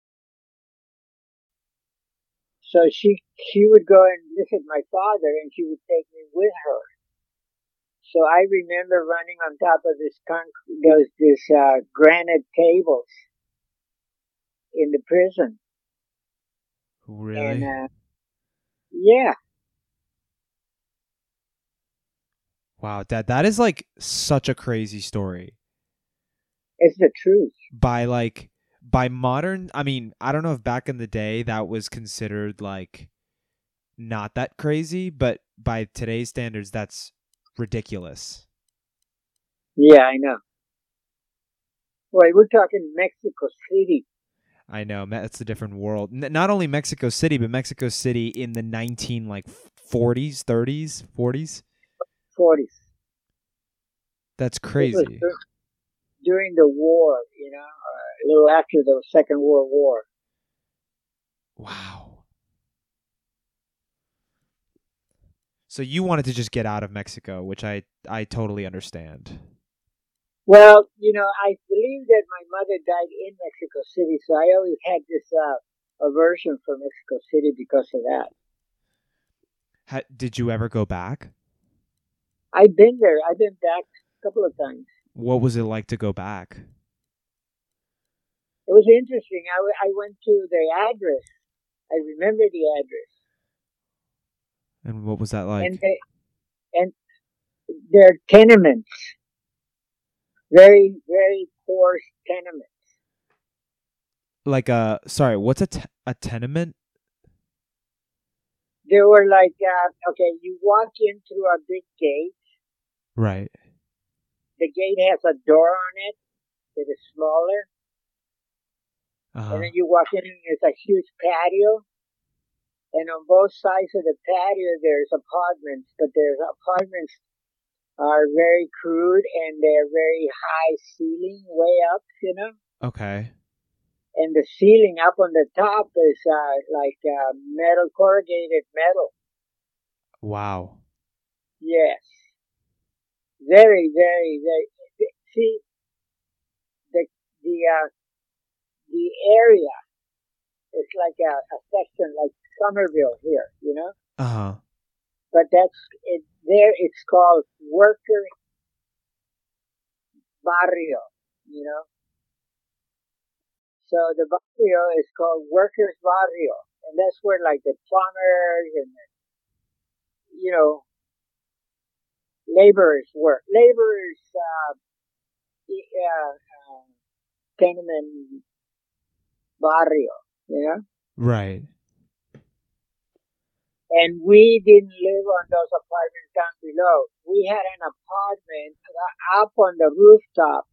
So she she would go and visit my father, and she would take me with her. So I remember running on top of this conc- those this uh, granite tables in the prison, Really? and uh, yeah, wow, Dad, that is like such a crazy story. it's the truth. By like by modern, I mean, I don't know if back in the day that was considered like not that crazy, but by today's standards, that's ridiculous. Yeah, I know. Well, we're talking Mexico City. I know it's a different world. N- not only Mexico City, but Mexico City in the nineteen like forties, thirties, forties. 40s. That's crazy. Dur- during the war, you know, uh, a little after the Second World War. Wow. So you wanted to just get out of Mexico, which I I totally understand. Well, you know, I believe that my mother died in Mexico City, so I always had this uh, aversion for Mexico City because of that. Ha- did you ever go back? I've been there. I've been back a couple of times. What was it like to go back? It was interesting. I, w- I went to the address. I remember the address. And what was that like? and they, and they're tenements, very very poor tenements. like a sorry, what's a te- a tenement? They were like, uh, okay, you walk in through a big gate. Right. The gate has a door on it that is smaller, Uh-huh. and then you walk in and there's a huge patio. And on both sides of the patio, there's apartments, but there's apartments are very crude and they're very high ceiling, way up, you know. Okay. and the ceiling up on the top is uh, like uh, metal corrugated metal. Wow. Yes, very, very, very. See, the the uh, the area is like a, a section like Somerville here, you know. Uh huh. But that's it. There, it's called worker barrio, you know. So the barrio is called workers barrio, and that's where like the plumbers and the, you know laborers work. Laborers, uh, uh, uh, tenement barrio, you know. Right. and we didn't live on those apartments down below. We had an apartment uh, up on the rooftop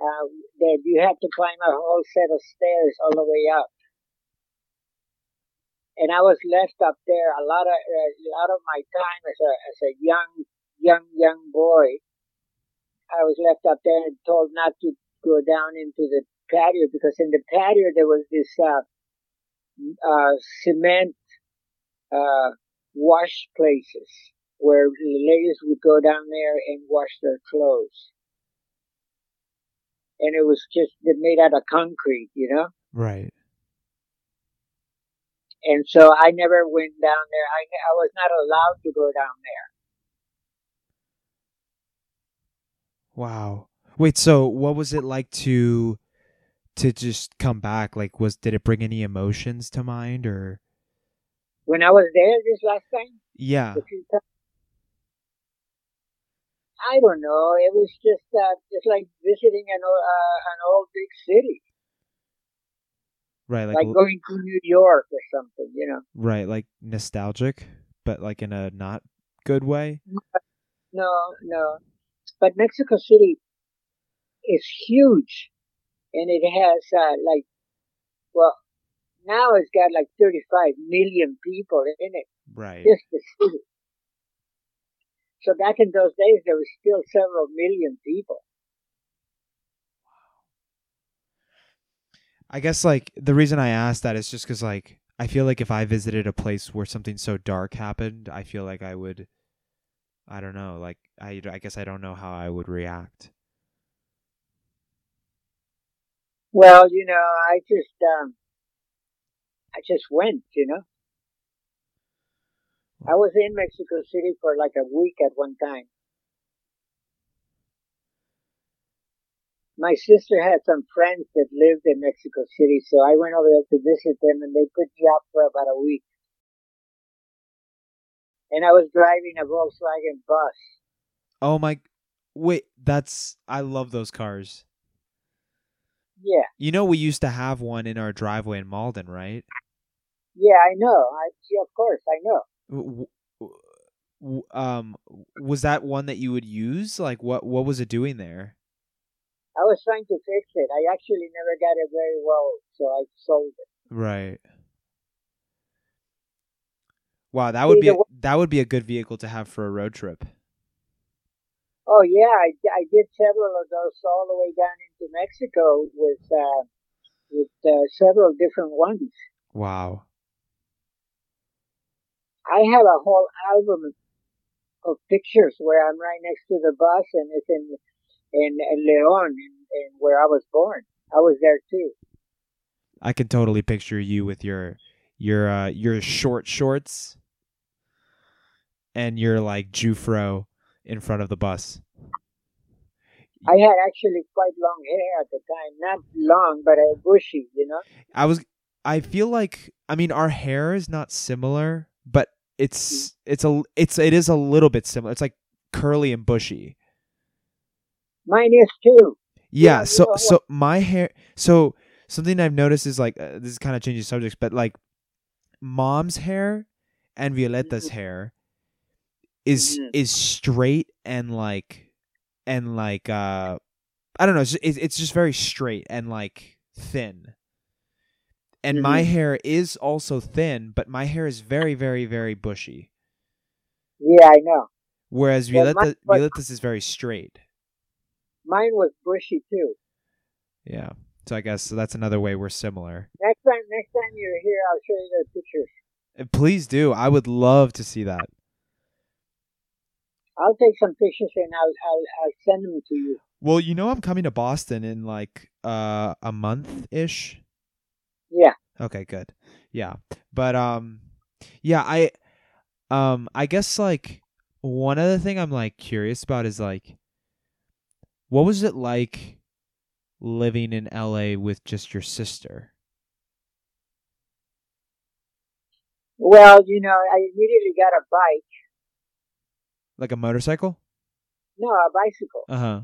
uh, that you had to climb a whole set of stairs all the way up. And I was left up there a lot of a lot of my time as a as a young young young boy. I was left up there and told not to go down into the patio because in the patio there was this uh, uh, cement uh, wash places where the ladies would go down there and wash their clothes. And it was just made out of concrete, you know? Right. And so I never went down there. I, I was not allowed to go down there. Wow. Wait, so what was it like to to just come back? Like was did it bring any emotions to mind or When I was there this last time, Yeah. the few times, I don't know. It was just uh, just like visiting an uh, an old big city, Right, like, like going to New York or something. You know? right, like nostalgic, but like in a not good way. No, no. But Mexico City is huge, and it has uh, like, well, now it's got like 35 million people in it, Right. just the city. So back in those days, there was still several million people. I guess like the reason I asked that is just cuz like I feel like if I visited a place where something so dark happened, I feel like I would I don't know, like I I guess I don't know how I would react. Well, you know, I just, um, I just went, you know. I was in Mexico City for like a week at one time. My sister had some friends that lived in Mexico City, so I went over there to visit them and they put me up for about a week. And I was driving a Volkswagen bus. Oh my wait, that's I love those cars. Yeah, You know, we used to have one in our driveway in Malden, right? yeah, I know. I yeah, of course, I know. W- w- w- um, was that one that you would use? Like, what what was it doing there? I was trying to fix it. I actually never got it very well, so I sold it. Right. Wow, that would be a, that would be a good vehicle to have for a road trip. Oh yeah, I, I did several of those all the way down into Mexico with uh, with uh, several different ones. Wow. I have a whole album of pictures where I'm right next to the bus, and it's in in, in Leon, in, in where I was born. I was there too. I can totally picture you with your your uh your short shorts and your like Jufro in front of the bus. I had actually quite long hair at the time, not long, but uh, bushy, you know. I was I feel like I mean our hair is not similar, but it's it's a it's it is a little bit similar. It's like curly and bushy. Mine is too. Yeah, Yeah, so so my hair so something I've noticed is like uh, this is kind of changing subjects, but like mom's hair and Violetta's Mhm. hair is Mhm. is straight and like and like uh I don't know, it's, it's it's just very straight and like thin. And my Mhm. hair is also thin, but my hair is very very very bushy. Yeah, I know. Whereas my- Violetta but- Violetta's is very straight. Mine was bushy too. Yeah. So I guess so that's another way we're similar. Next time, next time you're here, I'll show you the pictures. Uh, Please do. I would love to see that. I'll take some pictures and I'll I'll, I'll send them to you. Well, you know I'm coming to Boston in like uh a month ish. Yeah. Okay, good. Yeah. But um yeah, I um I guess like one other thing I'm like curious about is like what was it like living in LA with just your sister? Well, you know, I immediately got a bike. Like a motorcycle? No, a bicycle. Uh-huh.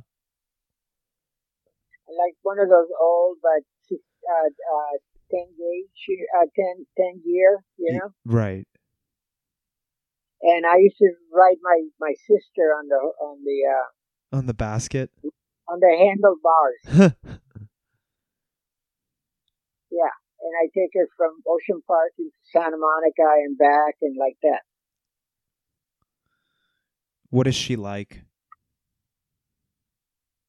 Like one of those old, but uh, uh, ten gauge, uh, 10, 10 gear, you know. Right. And I used to ride my my sister on the on the uh, On the basket. on the handlebars. Yeah, and I take her from Ocean Park into Santa Monica and back and like that. what is she like?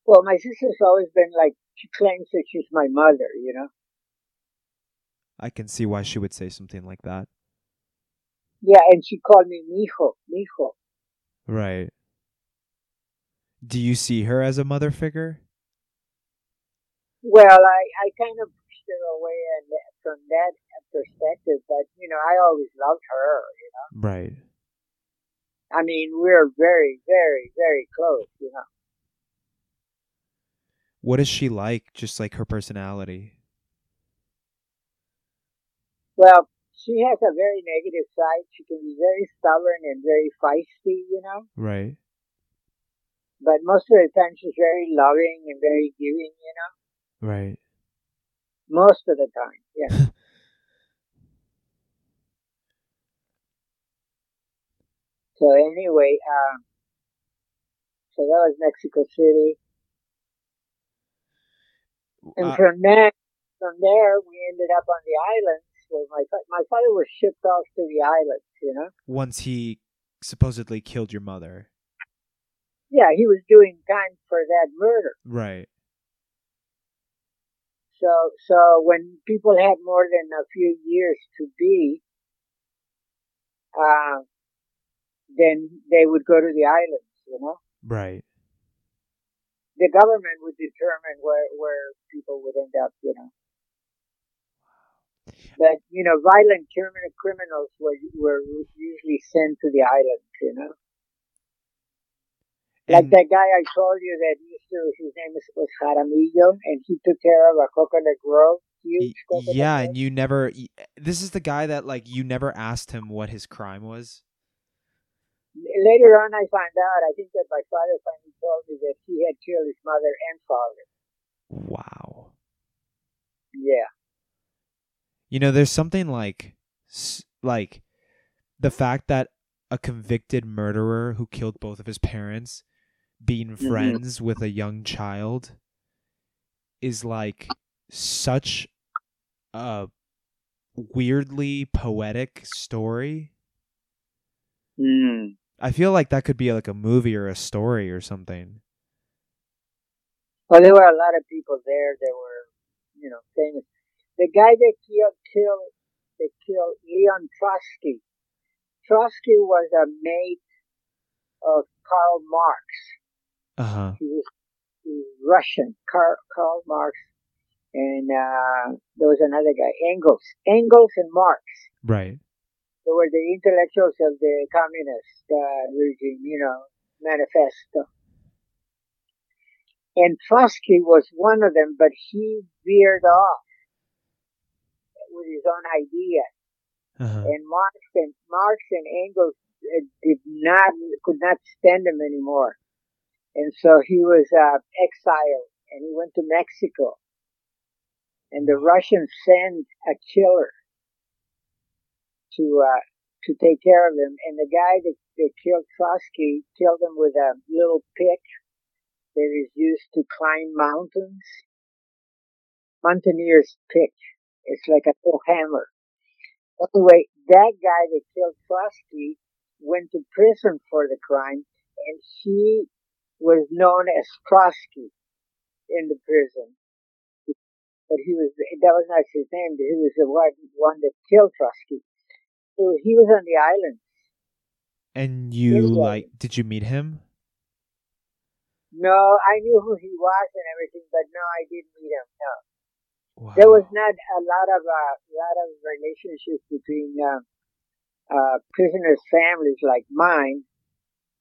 Well, my sister's always been like, she claims that she's my mother, you know? I can see why she would say something like that. Yeah, and she called me mijo, mijo. Right. Do you see her as a mother figure? Well, I, I kind of pushed her away and from that perspective, but, you know, I always loved her, you know? Right. I mean, we're very, very, very close, you know? What is she like? Just like her personality. Well, she has a very negative side. She can be very stubborn and very feisty, you know? Right. But most of the time she's very loving and very giving, you know? Right. Most of the time, yeah. so anyway, um, so that was Mexico City. And Uh, from there, from there, we ended up on the islands where my my father was shipped off to the islands. You know, once he supposedly killed your mother. Yeah, he was doing time for that murder. Right. So, so when people had more than a few years to be, uh, then they would go to the islands. You know, Right. the government would determine where where people would end up. You know. But you know, violent criminal criminals were were usually sent to the islands. You know. Like that guy I told you that used to, his name is, was Jaramillo, and he took care of a coconut grove, huge coconut yeah, grove. and you never. This is the guy that like you never asked him what his crime was. Later on, I found out, I think that my father finally told me that he had killed his mother and father. Wow. Yeah. You know, there's something like like the fact that a convicted murderer who killed both of his parents being Mhm. friends with a young child is like such a weirdly poetic story. Mm. I feel like that could be like a movie or a story or something. Well, there were a lot of people there that were, you know, famous. The guy that killed, killed, that killed Leon Trotsky. Trotsky was a mate of Karl Marx. Uh huh. He was, he was Russian, Karl, Karl Marx. And, uh, there was another guy, Engels. Engels and Marx. Right. They were the intellectuals of the communist uh, regime, you know, manifesto. And Trotsky was one of them, but he veered off with his own ideas. Uh-huh. And Marx and Marx and Engels uh, did not could not stand him anymore, and so he was uh, exiled and he went to Mexico. And the Russians sent a killer to uh, to take care of him. And the guy that, that killed Trotsky killed him with a little pick that is used to climb mountains. Mountaineer's pick. It's like a little hammer. Anyway, that guy that killed Trotsky went to prison for the crime, and he was known as Trotsky in the prison. But he was, that was not his name, but he was the one, one that killed Trotsky. So he was on the island. And you like did you meet him? No, I knew who he was and everything, but no, I didn't meet him. No, Wow. there was not a lot of uh, lot of relationships between uh, uh, prisoners' families like mine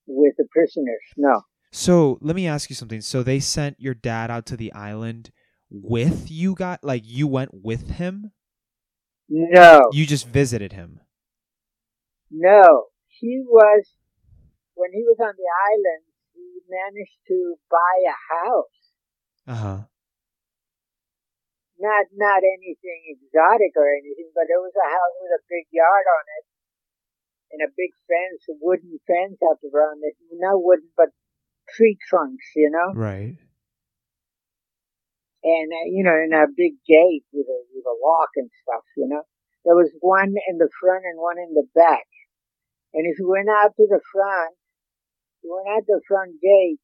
with the prisoners. No, So let me ask you something. So they sent your dad out to the island with you got like you went with him? no, You just visited him. no. He was when he was on the island. He managed to buy a house. Uh-huh. Not not anything exotic or anything, but it was a house with a big yard on it and a big fence, a wooden fence up around it. Not wooden, but tree trunks, you know. Right. and uh, you know, and a big gate with a with a lock and stuff. You know, there was one in the front and one in the back. And if you went out to the front, you went out the front gate.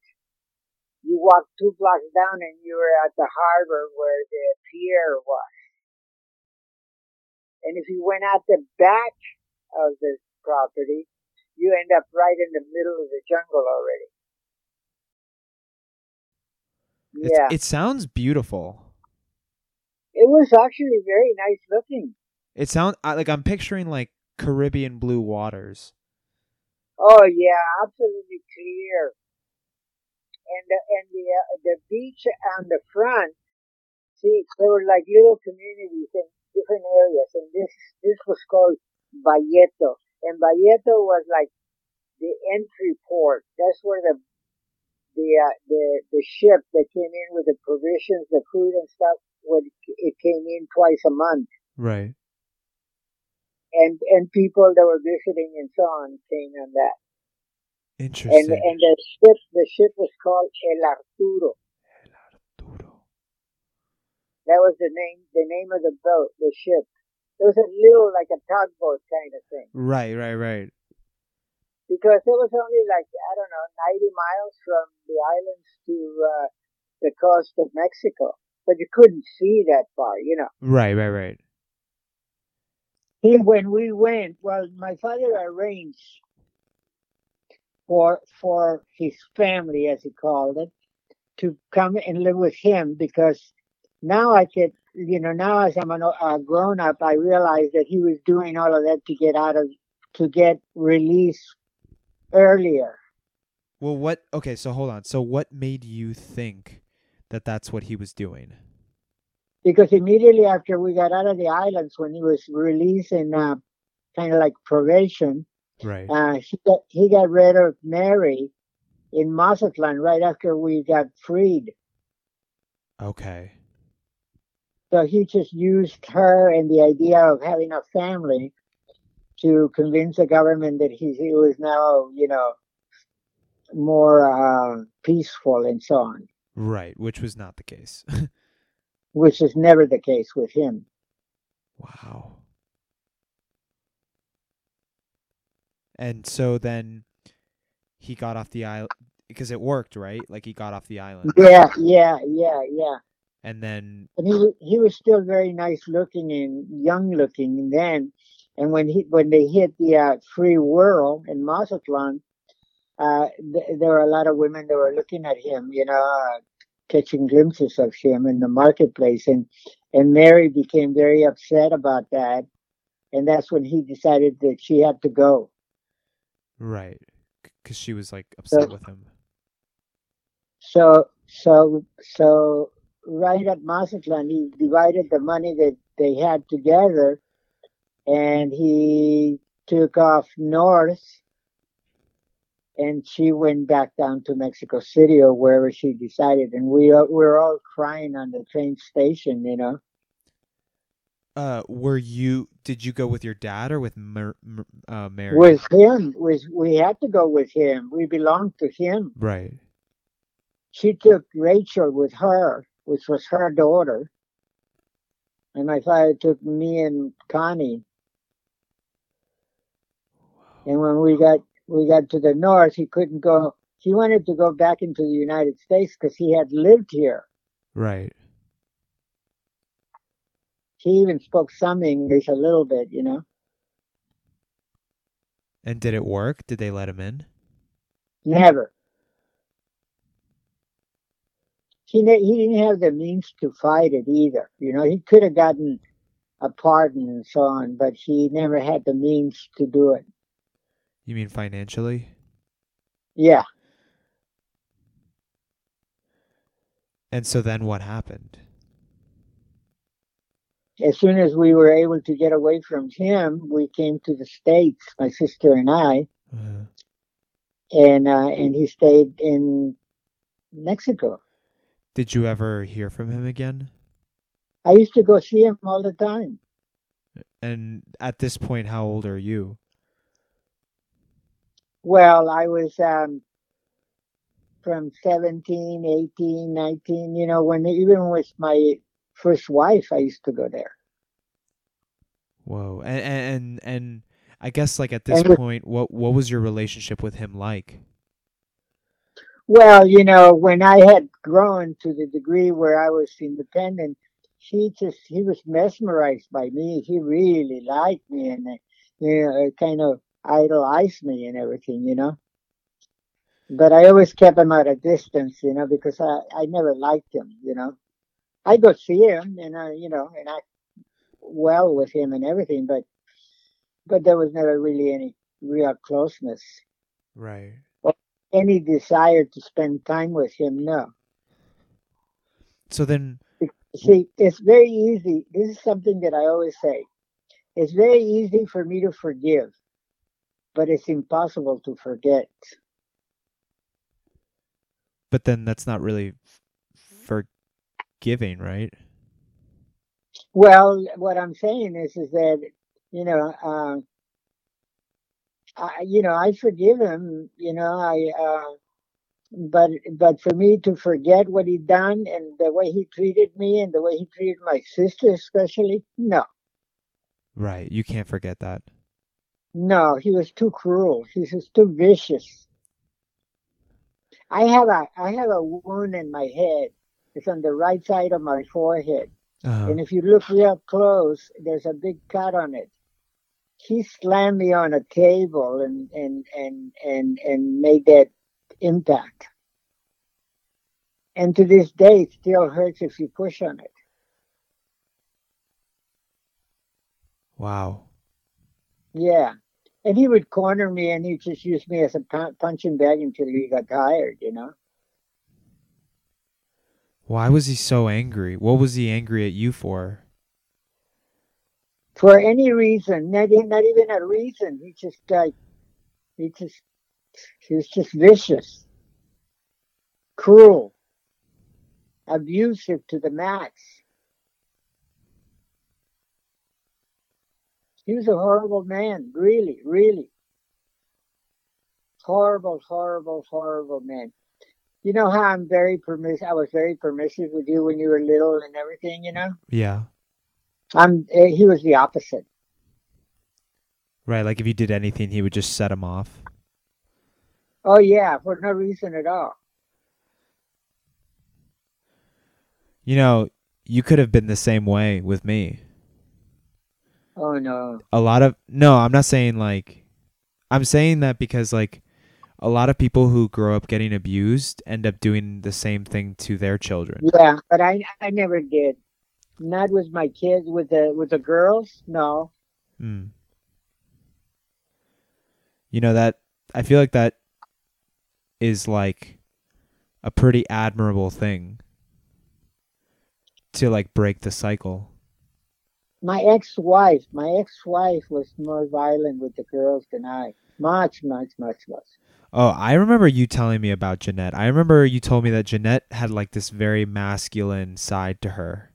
You walked two blocks down and you were at the harbor where the pier was. And if you went out the back of the property, you end up right in the middle of the jungle already. It's, Yeah. It sounds beautiful. It was actually very nice looking. It sounds like I'm picturing like Caribbean blue waters. Oh yeah, absolutely clear. And the and the uh, the beach on the front, see, there were like little communities in different areas, and this this was called Balleto, and Balleto was like the entry port. That's where the the uh, the the ship that came in with the provisions, the food and stuff, when it came in twice a month, Right. and and people that were visiting and so on came on that. And Interesting. and the ship the ship was called El Arturo. El Arturo. That was the name the name of the boat, the ship. It was a little like a tugboat kind of thing. Right, right, right. Because it was only like I don't know, ninety miles from the islands to uh, the coast of Mexico. But you couldn't see that far, you know. Right, right, right. He, when we went, well, my father arranged for for his family, as he called it, to come and live with him because now I could, you know, now as I'm a uh, grown up, I realized that he was doing all of that to get out of to get released earlier. Well, what? Okay, so hold on. So, what made you think that that's what he was doing? Because immediately after we got out of the islands, when he was released in uh, kind of like probation, Right. uh, he got he got rid of Mary in Mazatlan right after we got freed. Okay. So he just used her and the idea of having a family to convince the government that he, he was now, you know, more uh, peaceful and so on, Right, which was not the case. which is never the case with him. wow. And so then he got off the island because it worked, right? Like he got off the island. Yeah, yeah, yeah, yeah. And then And he he was still very nice looking and young looking and then. And when he when they hit the uh, free world in Mazatlan, uh, th- there were a lot of women that were looking at him, you know, uh, catching glimpses of him in the marketplace. And and Mary became very upset about that. And that's when he decided that she had to go. right, because she was like upset with him. So so so right at Mazatlan, he divided the money that they had together, and he took off north, and she went back down to Mexico City or wherever she decided, and we are- we were all crying on the train station, you know. Uh, were you? Did you go with your dad or with Mer, Mer, uh, Mary? With him, With we had to go with him. We belonged to him. right. she took Rachel with her, which was her daughter. And my father took me and Connie. And when we got we got to the north, he couldn't go. He wanted to go back into the United States because he had lived here. Right. He even spoke some English a little bit, you know. And did it work? Did they let him in? Never. He ne- he didn't have the means to fight it either. You know, he could have gotten a pardon and so on, but he never had the means to do it. You mean financially? Yeah. And so then what happened? As soon as we were able to get away from him, we came to the States, my sister and I, Uh, and uh, and he stayed in Mexico. did you ever hear from him again? I used to go see him all the time. And at this point, how old are you? Well, I was um, from 17, 18, 19, you know, when even with my first wife, I used to go there. Whoa. And and and I guess like at this And point, what what was your relationship with him like? Well, you know, when I had grown to the degree where I was independent, he just, he was mesmerized by me. He really liked me and, you know, kind of idolized me and everything, you know. But I always kept him at a distance, you know, because I, I never liked him, you know. I go see him and I, you know, and act well with him and everything, but, but there was never really any real closeness. Right. Or any desire to spend time with him, no. So then See, it's very easy. This is something that I always say. It's very easy for me to forgive, but it's impossible to forget. but then that's not really forgiving, right? Well, what I'm saying is, is that you know, uh, I, you know, I forgive him. You know, I, uh, but but for me to forget what he done and the way he treated me and the way he treated my sister, especially, no, Right. You can't forget that. No, he was too cruel. He was too vicious. I have a I have a wound in my head. It's on the right side of my forehead. Uh, And if you look real close, there's a big cut on it. He slammed me on a table and and and and and made that impact. And to this day, it still hurts if you push on it. wow. Yeah. And he would corner me and he'd just use me as a punching bag until he got tired, you know? Why was he so angry? What was he angry at you for? For any reason, not, not even a reason. He just like, he just, he was just vicious, cruel, abusive to the max. He was a horrible man, really, really. Horrible, horrible, horrible man. You know how I'm very permissive. I was very permissive with you when you were little and everything. You know, Yeah. I'm. eh, He was the opposite. Right. Like if you did anything, he would just set him off. Oh yeah, for no reason at all. You know, you could have been the same way with me. Oh no. a lot of no i'm not saying like i'm saying that because like a lot of people who grow up getting abused end up doing the same thing to their children Yeah, but I I never did. Not with my kids. With the with the girls, no. mm. you know that i feel like that is like a pretty admirable thing to like break the cycle My ex-wife, my ex-wife was more violent with the girls than I. Much, much, much, much. oh i remember you telling me about jeanette i remember you told me that jeanette had like this very masculine side to her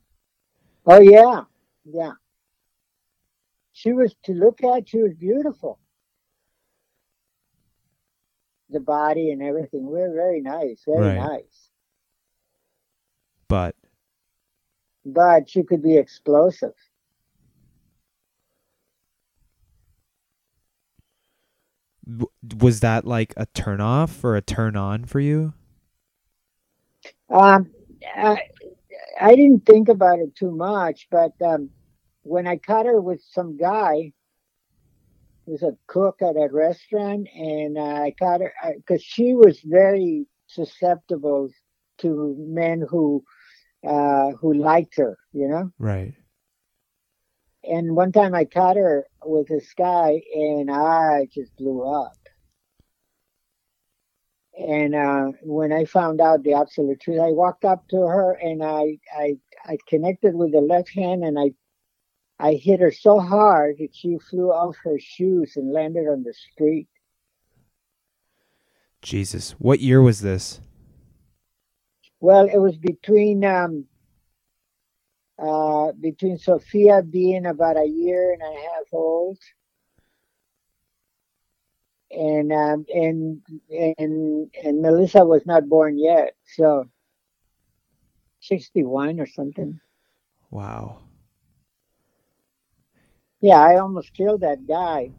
Oh yeah, yeah. She was to look at. She was beautiful. The body and everything were very nice, very Right. nice. but But she could be explosive. Was that like a turn off or a turn on for you? Um, I, I didn't think about it too much, but um, when I caught her with some guy, who was a cook at a restaurant, and uh, I caught her because she was very susceptible to men who uh, who liked her, you know. Right. And one time I caught her with this guy, and I just blew up. And uh, when I found out the absolute truth, I walked up to her and I, I, I connected with the left hand, and I, I hit her so hard that she flew off her shoes and landed on the street. Jesus. What year was this? Well, it was between um, uh, between Sophia being about a year and a half old, and um, and and and Melissa was not born yet, so sixty one or something. Wow. Yeah, I almost killed that guy.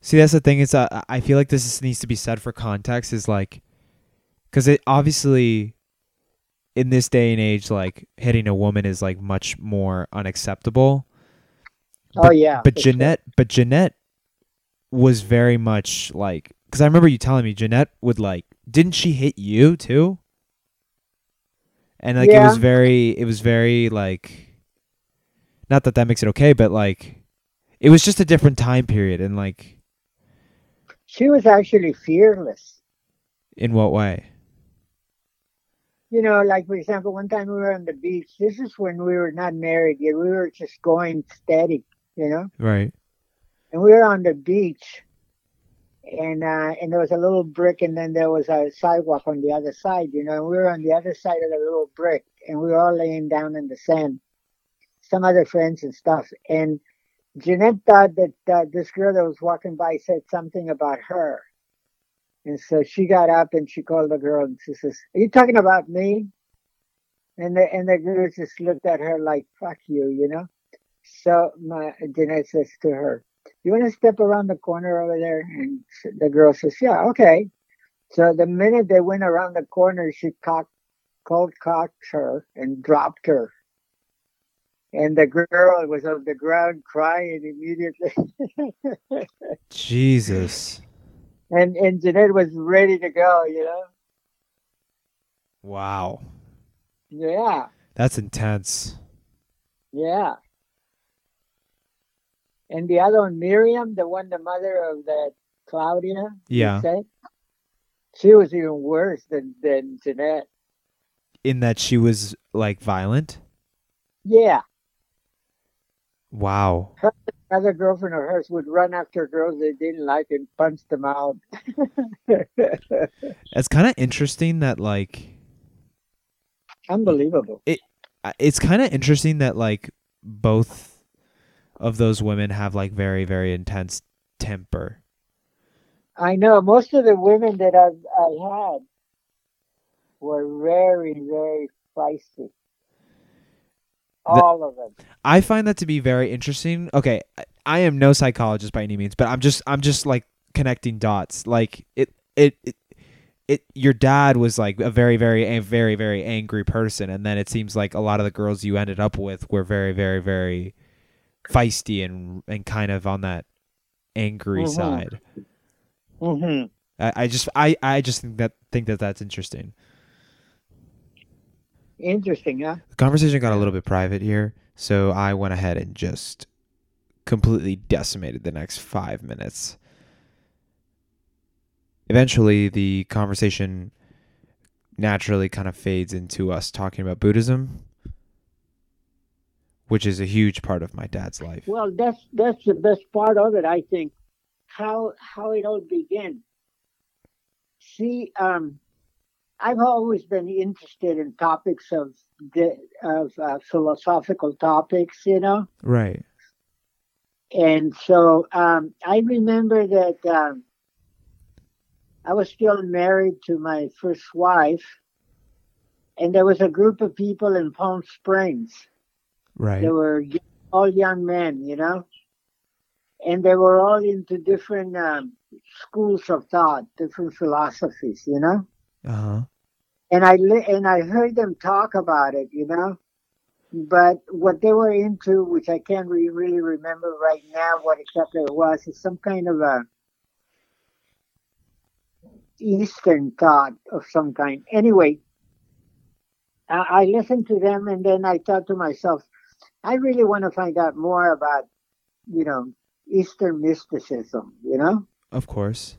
See, that's the thing. Is uh, I feel like this is, needs to be said for context. Is like, because it obviously, in this day and age, like hitting a woman is like much more unacceptable. Oh yeah, But for sure. Jeanette, but Jeanette was very much like, because I remember you telling me Jeanette would like, didn't she hit you too? And like it was very, it was very like, not that that makes it okay, but like, it was just a different time period, and like, she was actually fearless. in what way? You know, like for example, one time we were on the beach. This is when we were not married yet. We were just going steady. You know. Right. and we were on the beach and uh and there was a little brick and then there was a sidewalk on the other side you know and we were on the other side of the little brick and we were all laying down in the sand some other friends and stuff and Jeanette thought that uh, this girl that was walking by said something about her and so she got up and she called the girl and she says are you talking about me and the and the girl just looked at her like fuck you you know so my Jeanette says to her you want to step around the corner over there? And the girl says, yeah, okay. So the minute they went around the corner, she cocked, cold cocked her and dropped her. And the girl was on the ground crying immediately. Jesus. And, and Jeanette was ready to go, you know? Wow. Yeah, That's intense. yeah. And the other one, Miriam, the one, the mother of that Claudia, Yeah. said, she was even worse than, than Jeanette. In that she was like violent. Yeah. Wow. Other girlfriend of hers would run after girls they didn't like and punch them out. It's kind of interesting that like Unbelievable. uh, it's kind of interesting that like both of those women have like very very intense temper. I know most of the women that I've, I had were very, very feisty. All of them. I find that to be very interesting. Okay, I- I am no psychologist by any means, but I'm just I'm just like connecting dots. Like it it it, it your dad was like a very very a very very angry person and then it seems like a lot of the girls you ended up with were very very very feisty and and kind of on that angry Mhm. side. hmm I, I just I I just think that think that that's interesting. Interesting, huh? The conversation got a little bit private here, so I went ahead and just completely decimated the next five minutes. Eventually, the conversation naturally kind of fades into us talking about Buddhism, which is a huge part of my dad's life. Well, that's that's the best part of it, I think. How how it all began. See, um, I've always been interested in topics of the, of uh, philosophical topics, you know. Right. And so um, I remember that um, I was still married to my first wife, and there was a group of people in Palm Springs. Right. They were all young men, you know, and they were all into different um, schools of thought, different philosophies, you know. Uh huh. And I li- and I heard them talk about it, you know. But what they were into, which I can't re- really remember right now, what exactly it was, is some kind of a Eastern thought of some kind. Anyway, I, I listened to them, and then I thought to myself, I really want to find out more about, you know, Eastern mysticism, you know. Of course.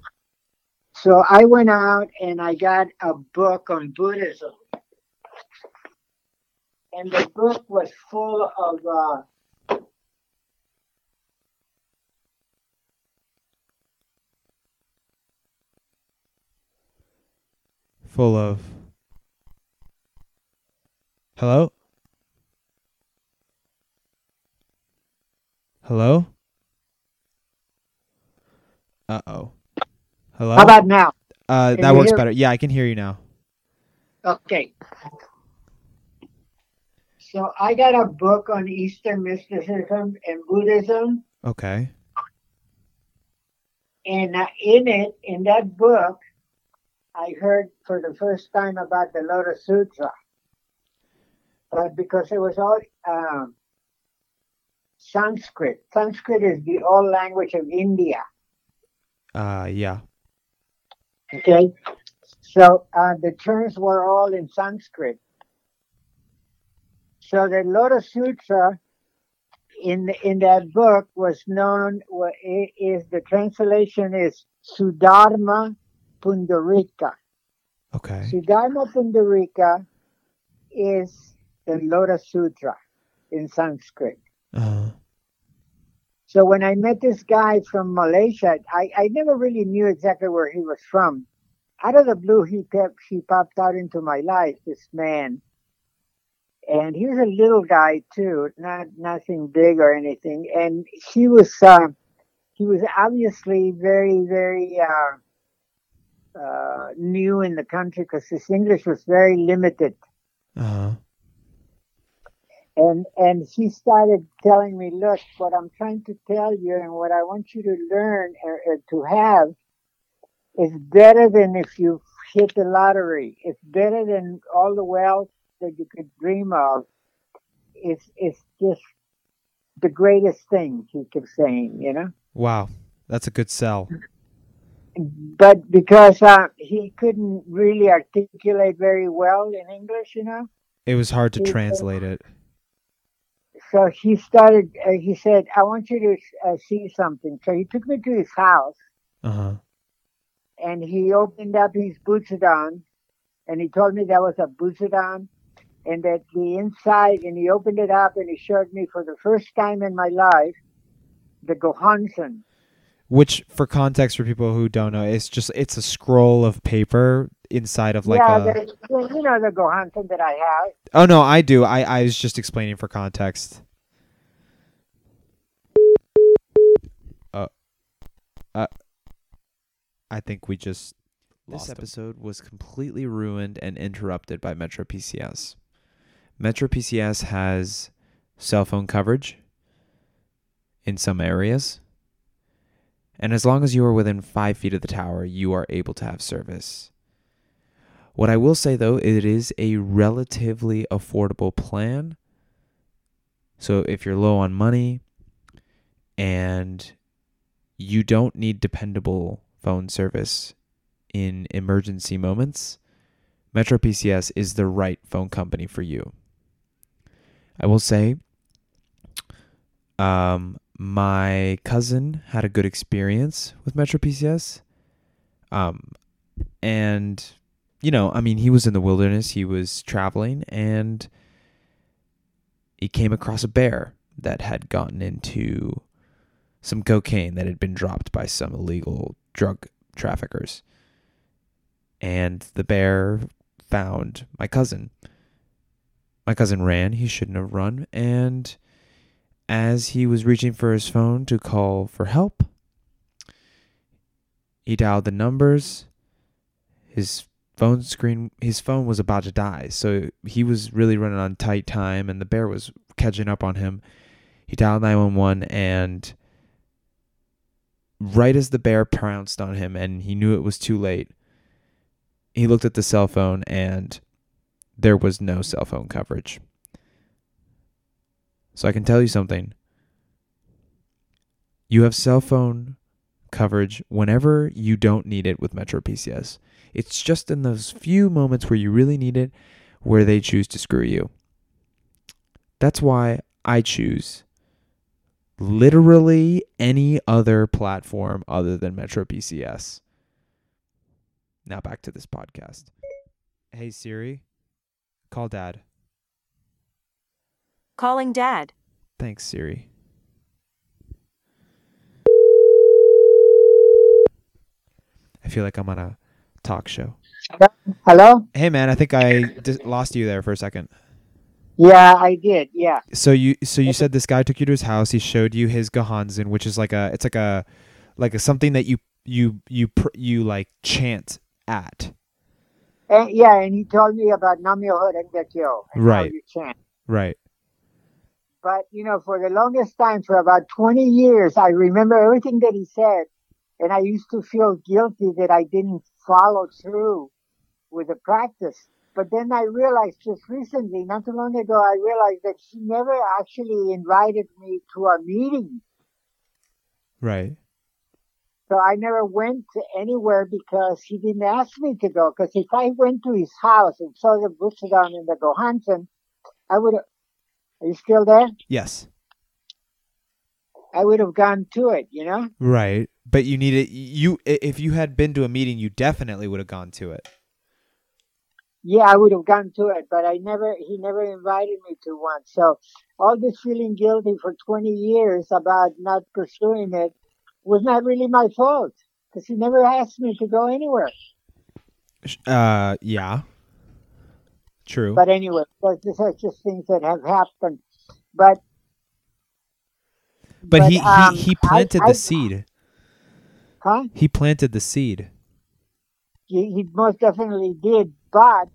So I went out and I got a book on Buddhism. And the book was full of uh, Full of. Hello? Hello? Uh oh. Hello? how about now? uh, that works better. Yeah, I can hear you now. Okay. So I got a book on Eastern mysticism and Buddhism, Okay. and uh, in it, in that book, I heard for the first time about the Lotus Sutra. But because it was all um, Sanskrit. Sanskrit is the old language of India. Uh, yeah. Okay, so uh, the terms were all in Sanskrit. So the Lotus Sutra in in that book was known is the translation is Saddharma Pundarika. Okay. Saddharma Pundarika is the Lotus Sutra in Sanskrit. Uh, So when I met this guy from Malaysia, I, I never really knew exactly where he was from. Out of the blue, he kept, he popped out into my life, this man. And he was a little guy too, not nothing big or anything. And he was, uh, he was obviously very, very, uh, uh, new in the country because his English was very limited. uh, and and he started telling me, look, what I'm trying to tell you and what I want you to learn or, or to have is better than if you hit the lottery. It's better than all the wealth that you could dream of. It's it's just the greatest thing. He kept saying, you know. wow. That's a good sell. But because uh, he couldn't really articulate very well in English, you know. It was hard to Okay. translate it. So he started uh, he said i want you to uh, see something. So he took me to his house. Uh huh. and he opened up his butsudan and he told me that was a butsudan and that the inside and he opened it up and he showed me for the first time in my life the gohonzon which for context for people who don't know it's just it's a scroll of paper inside of like yeah, a you know the gohan thing that i have. Oh no i do. I i was just explaining for context. Uh uh i think we just this episode was completely ruined and interrupted by metro pcs metro pcs has cell phone coverage in some areas. And as long as you are within five feet of the tower, you are able to have service. What I will say though, it is a relatively affordable plan. So if you're low on money and you don't need dependable phone service in emergency moments, Metro PCS is the right phone company for you. I will say, um, my cousin had a good experience with Metro PCS. Um, and, you know, I mean, he was in the wilderness, he was traveling, and he came across a bear that had gotten into some cocaine that had been dropped by some illegal drug traffickers. And the bear found my cousin. My cousin ran, he shouldn't have run, and as he was reaching for his phone to call for help, he dialed the numbers. His phone screen his phone was about to die, so he was really running on tight time and the bear was catching up on him. He dialed 911 and right as the bear pounced on him and he knew it was too late, he looked at the cell phone and there was no cell phone coverage. So I can tell you something. You have cell phone coverage whenever you don't need it with Metro PCS. It's just in those few moments where you really need it where they choose to screw you. That's why I choose literally any other platform other than Metro PCS. Now back to this podcast. Hey Siri, call dad. Calling dad. Thanks Siri. I feel like I'm on a talk show. Hello? Hey man, I think I dis- lost you there for a second. Yeah, I did. Yeah. So you so you said this guy took you to his house. He showed you his Gohonzon, which is like a it's like a like a something that you you you pr- you like chant at. And, yeah, and he told me about Nam Myoho Renge Kyo. and how Right. You chant. Right. But, you know, for the longest time, for about 20 years, I remember everything that he said. And I used to feel guilty that I didn't follow through with the practice. But then I realized just recently, not too long ago, I realized that he never actually invited me to a meeting. Right. So I never went to anywhere because he didn't ask me to go. Because if I went to his house and saw the Butsudan and the Gohonzon, I would have, are you still there? Yes. I would have gone to it, you know? Right. But you needed you if you had been to a meeting, you definitely would have gone to it. Yeah, I would have gone to it, but I never, he never invited me to one. So all this feeling guilty for 20 years about not pursuing it was not really my fault because he never asked me to go anywhere. Uh yeah. True. But anyway, these are just things that have happened. But, But, he, um, he he planted I- the seed. huh? He planted the seed. He, he most definitely did. But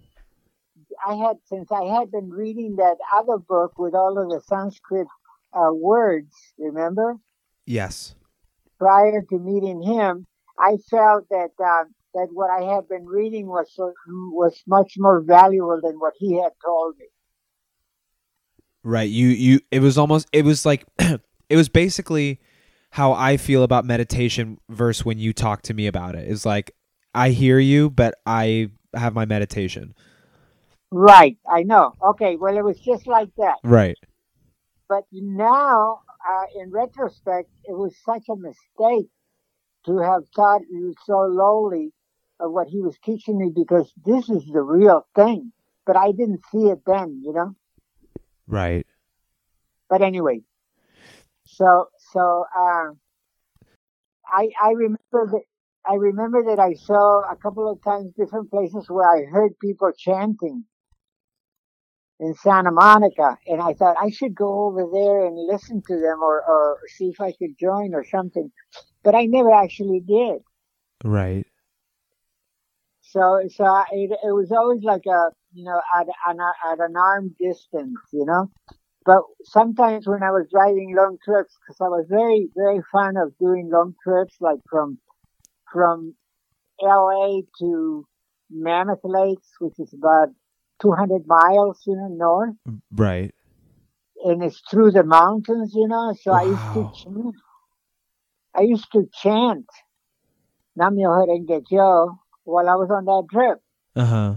I had, since I had been reading that other book with all of the Sanskrit uh, words, remember? Yes. prior to meeting him, I felt that uh, that what I had been reading was so, was much more valuable than what he had told me. Right. You you it was almost it was like it was basically how I feel about meditation versus when you talk to me about it. It's like I hear you, but I have my meditation. Right, I know. Okay, well, it was just like that. Right. But now, uh, in retrospect, it was such a mistake to have taught you so lowly of what he was teaching me because this is the real thing. But I didn't see it then, you know. Right. but anyway, so so uh, I I remember that I remember that I saw a couple of times different places where I heard people chanting in Santa Monica, and I thought I should go over there and listen to them or or see if I could join or something. but I never actually did. Right. So, so I, it, it was always like a, you know, at an, at an arm distance, you know. But sometimes when I was driving long trips, because I was very, very fond of doing long trips, like from, from L.A. to Mammoth Lakes, which is about 200 miles, you know, north, mm, Right. and it's through the mountains, you know. So I used to chant. I used to chant Nam Myoho Renge Kyo while I was on that trip. Uh huh.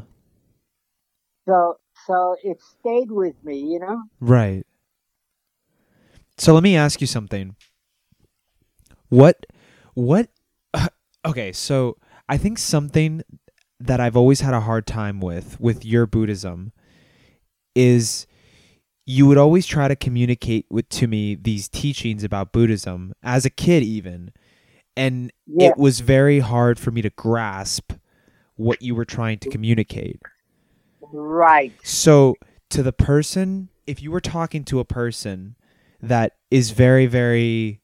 So, so it stayed with me, you know. Right. So let me ask you something. What what okay, so I think something that I've always had a hard time with with your Buddhism is you would always try to communicate with to me these teachings about Buddhism as a kid even and Yeah. it was very hard for me to grasp what you were trying to communicate. Right. So, to the person, if you were talking to a person that is very, very,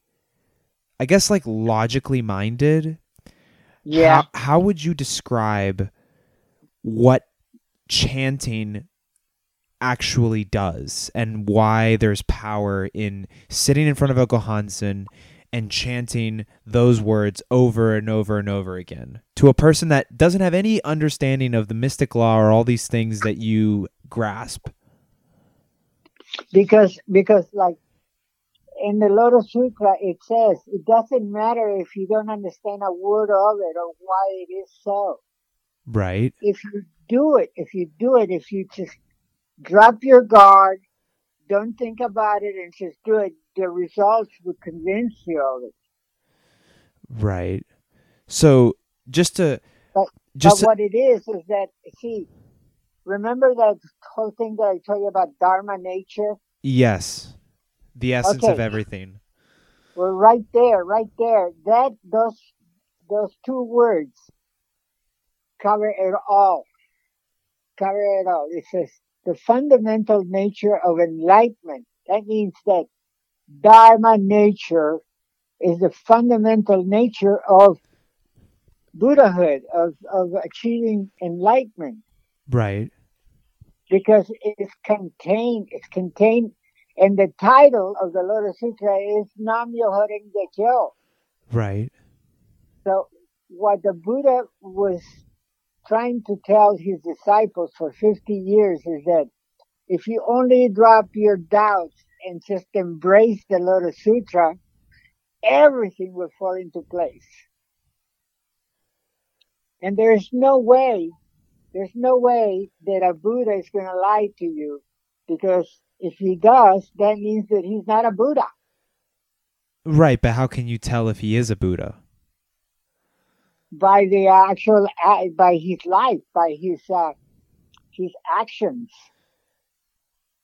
I guess, like logically minded, Yeah. how, how would you describe what chanting actually does and why there's power in sitting in front of a Gohonzon and chanting those words over and over and over again to a person that doesn't have any understanding of the mystic law or all these things that you grasp. because because like in the Lotus Sutra it says it doesn't matter if you don't understand a word of it or why it is so. Right? If you do it, if you do it, if you just drop your guard, don't think about it and just do it, the results would convince you of it. Right. So, just to But- just but what it is is that see, remember that whole thing that I told you about Dharma nature? yes, the essence of Okay. everything. Well, right there, right there. That those those two words cover it all. Cover it all. It says the fundamental nature of enlightenment. That means that Dharma nature is the fundamental nature of Buddhahood, of, of achieving enlightenment, Right. because it is contained, it's contained, and the title of the Lotus Sutra is Nam Myoho Renge Kyo. Right. So what the Buddha was trying to tell his disciples for 50 years is that if you only drop your doubts and just embrace the Lotus Sutra, everything will fall into place. And there's no way, there's no way that a Buddha is going to lie to you because if he does, that means that he's not a Buddha. Right, but how can you tell if he is a Buddha? by the actual by his life by his uh his actions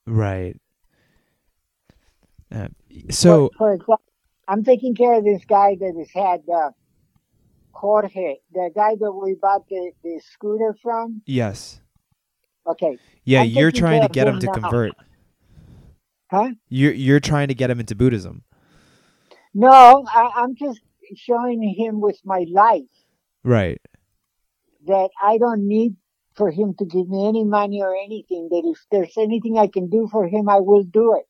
Right. Uh, so, for, for example i'm taking care of this guy that has had uh jorge the guy that we bought the, the scooter from yes. okay Yeah, I'm you're trying to get him him to now. convert. huh You're you're trying to get him into Buddhism. no I, i'm just showing him with my life Right. that i don't need for him to give me any money or anything that if there's anything i can do for him i will do it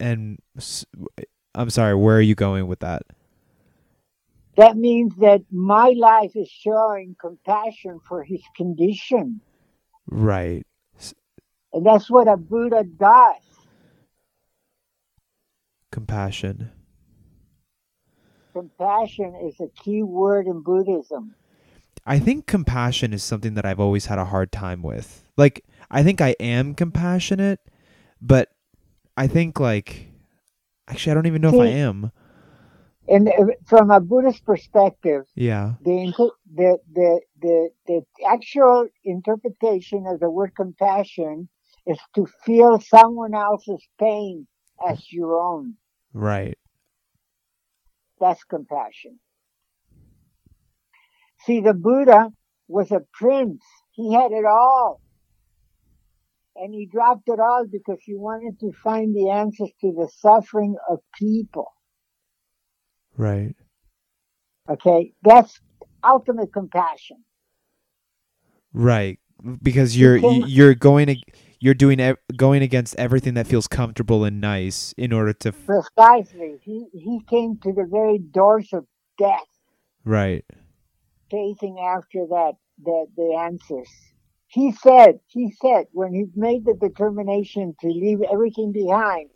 And s- I'm sorry, where are you going with that? that means that my life is showing compassion for his condition Right. And that's what a Buddha does. Compassion. Compassion is a key word in Buddhism. I think compassion is something that I've always had a hard time with. Like, I think I am compassionate, but I think like actually I don't even know if I am. And from a Buddhist perspective, Yeah. the, the, the, the, the actual interpretation of the word compassion is to feel someone else's pain as your own. Right. That's compassion. See, the Buddha was a prince. He had it all. And he dropped it all because he wanted to find the answers to the suffering of people. Right. Okay. That's ultimate compassion. Right. Because you're you- you're going to you're doing going against everything that feels comfortable and nice in order to Precisely. He, he came to the very doors of death, right. chasing after that, the, the answers. He said, he said, when he made the determination to leave everything behind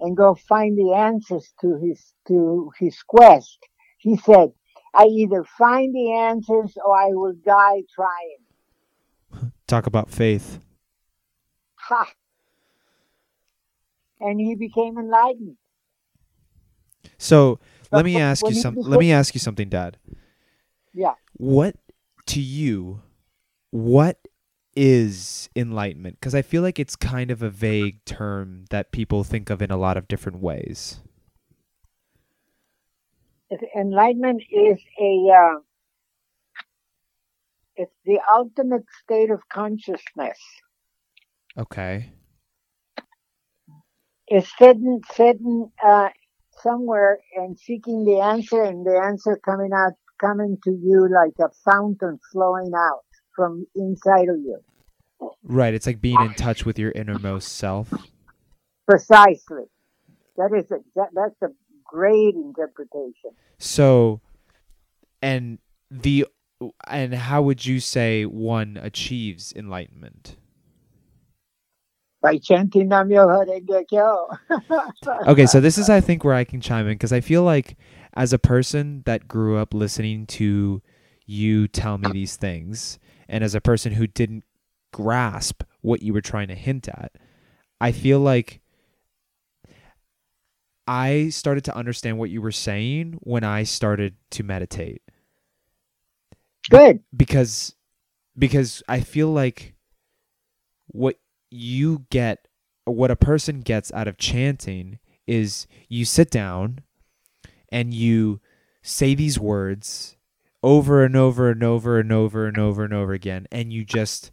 and go find the answers to his, to his quest, he said, I either find the answers or I will die trying. Talk about faith. Ha! And he became enlightened. So, let me ask you you some let me ask you something, dad. Yeah. What to you what is enlightenment? Cuz I feel like it's kind of a vague term that people think of in a lot of different ways. Enlightenment is a, uh, it's the ultimate state of consciousness. Okay. It's sitting, sitting, uh, somewhere and seeking the answer and the answer coming out, coming to you like a fountain flowing out from inside of you. Right, it's like being in touch with your innermost self. Precisely. That is a, that, that's a great interpretation. So, and the and how would you say one achieves enlightenment? By chanting Nam Myoho Okay, so this is I think where I can chime in because I feel like as a person that grew up listening to you tell me these things, and as a person who didn't grasp what you were trying to hint at, I feel like I started to understand what you were saying when I started to meditate. Good. because because I feel like what you get what a person gets out of chanting is you sit down and you say these words over and over and over and over and over and over again and you just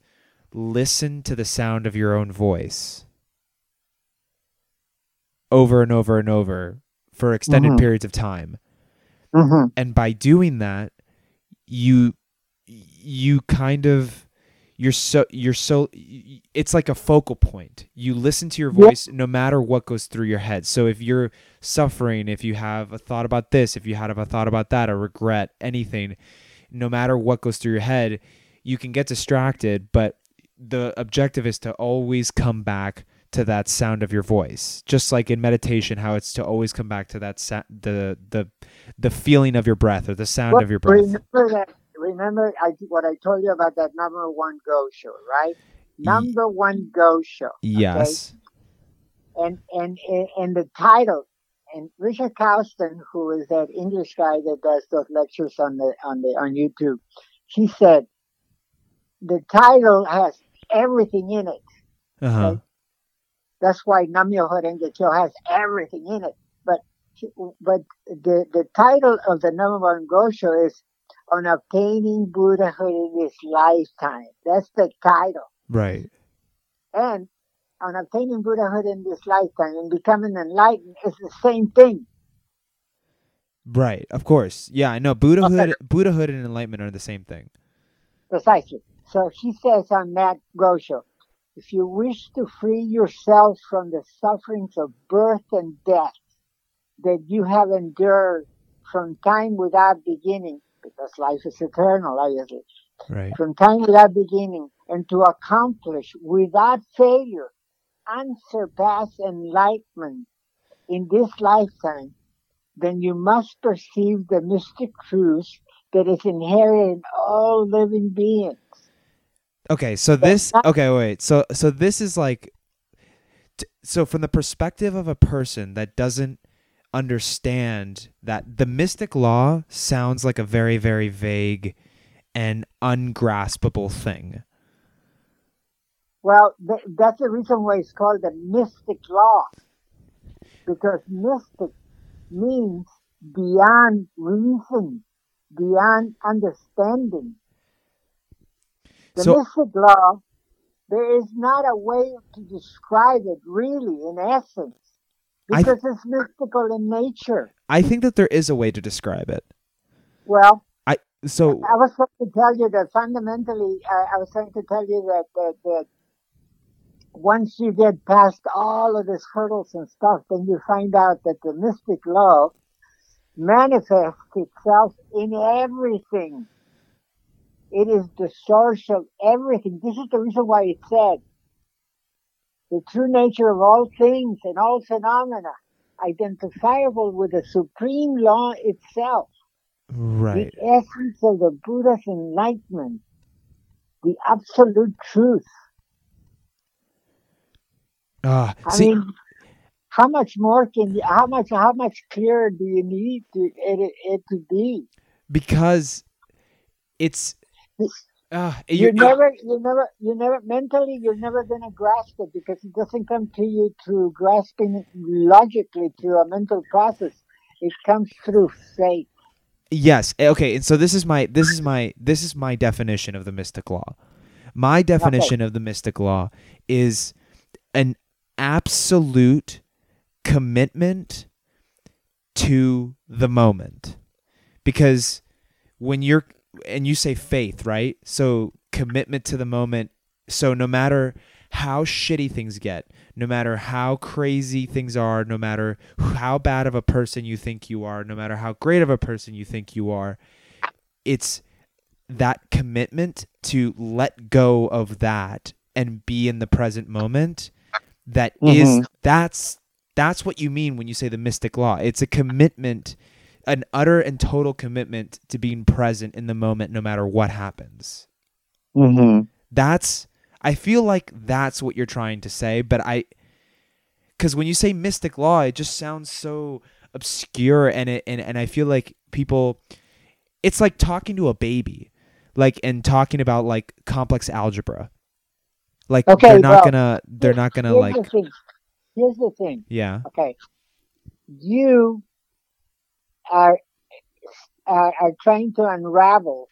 listen to the sound of your own voice over and over and over for extended Mhm. periods of time hmm and by doing that you you kind of you're so you're so it's like a focal point. You listen to your voice no matter what goes through your head. So if you're suffering if you have a thought about this if you had a thought about that a regret anything no matter what goes through your head you can get distracted but the objective is to always come back to that sound of your voice. Just like in meditation how it's to always come back to that sa- the the the feeling of your breath or the sound of your breath Remember I, what I told you about that number one Gosho, right? Number one Gosho. yes And and and the title. And Richard Causton, who is that English guy that does those lectures on the on the on YouTube, he said the title has everything in it. uh-huh Okay. That's why Nam Myoho Renge Kyo has everything in it. But but the the title of the number one Gosho is on obtaining Buddhahood in this lifetime. That's the title. right And on obtaining Buddhahood in this lifetime and becoming enlightened is the same thing. right of course yeah i know buddhahood buddhahood and enlightenment are the same thing Precisely. So she says on that show, if you wish to free yourself from the sufferings of birth and death that you have endured from time without beginning, because life is eternal, obviously, right from time without beginning, and to accomplish without failure unsurpassed enlightenment in this lifetime, then you must perceive the mystic truth that is inherent in all living beings. okay so this okay wait so so this is like so from the perspective of a person that doesn't understand that the mystic law sounds like a very very vague and ungraspable thing Well, th- that's the reason why it's called the mystic law. Because mystic means beyond reason, beyond understanding. The So- mystic law There is not a way to describe it really, in essence, I- because it's mystical in nature. I think that there is a way to describe it. Well, I so I was trying to tell you that fundamentally, uh, I was trying to tell you that, that that once you get past all of these hurdles and stuff, then you find out that the mystic love manifests itself in everything. It is the source of everything. This is the reason why it said the true nature of all things and all phenomena identifiable with the supreme law itself right. the essence of the Buddha's enlightenment, the absolute truth. Ah, I see, mean, how much more can you, how much, how much clearer do you need to, it, it to be? because it's uh, You're you never, you never, you never, mentally, you're never going to grasp it because it doesn't come to you through grasping it logically through a mental process. It comes through faith. Yes. eh, Okay. And so this is my this is my this is my definition of the mystic law. My definition of the mystic law is an absolute commitment to the moment. Because when you're and you say faith, right? So commitment to the moment. So no matter how shitty things get, no matter how crazy things are, no matter how bad of a person you think you are, no matter how great of a person you think you are, it's that commitment to let go of that and be in the present moment that is Mhm. that's that's what you mean when you say the mystic law. It's a commitment, an utter and total commitment to being present in the moment no matter what happens Mm-hmm. that's I feel like that's what you're trying to say, but I cuz when you say mystic law, it just sounds so obscure and it and, and I feel like people it's like talking to a baby. Like and talking about like complex algebra. Like Okay, they're not well, to they're not to Here's like the. Here's the thing. yeah. Okay. You are, are, are trying to unravel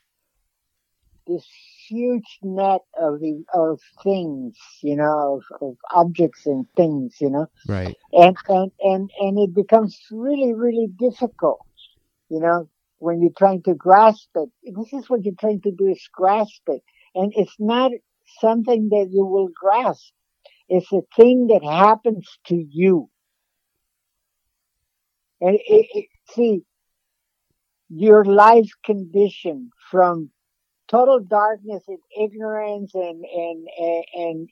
this huge net of the, of things, you know, of, of objects and things, you know, Right. and, and, and, and it becomes really, really difficult, you know, when you're trying to grasp it. This is what you're trying to do is grasp it. And it's not something that you will grasp. It's a thing that happens to you. And it, it, see, your life condition from total darkness and ignorance and, and, and, and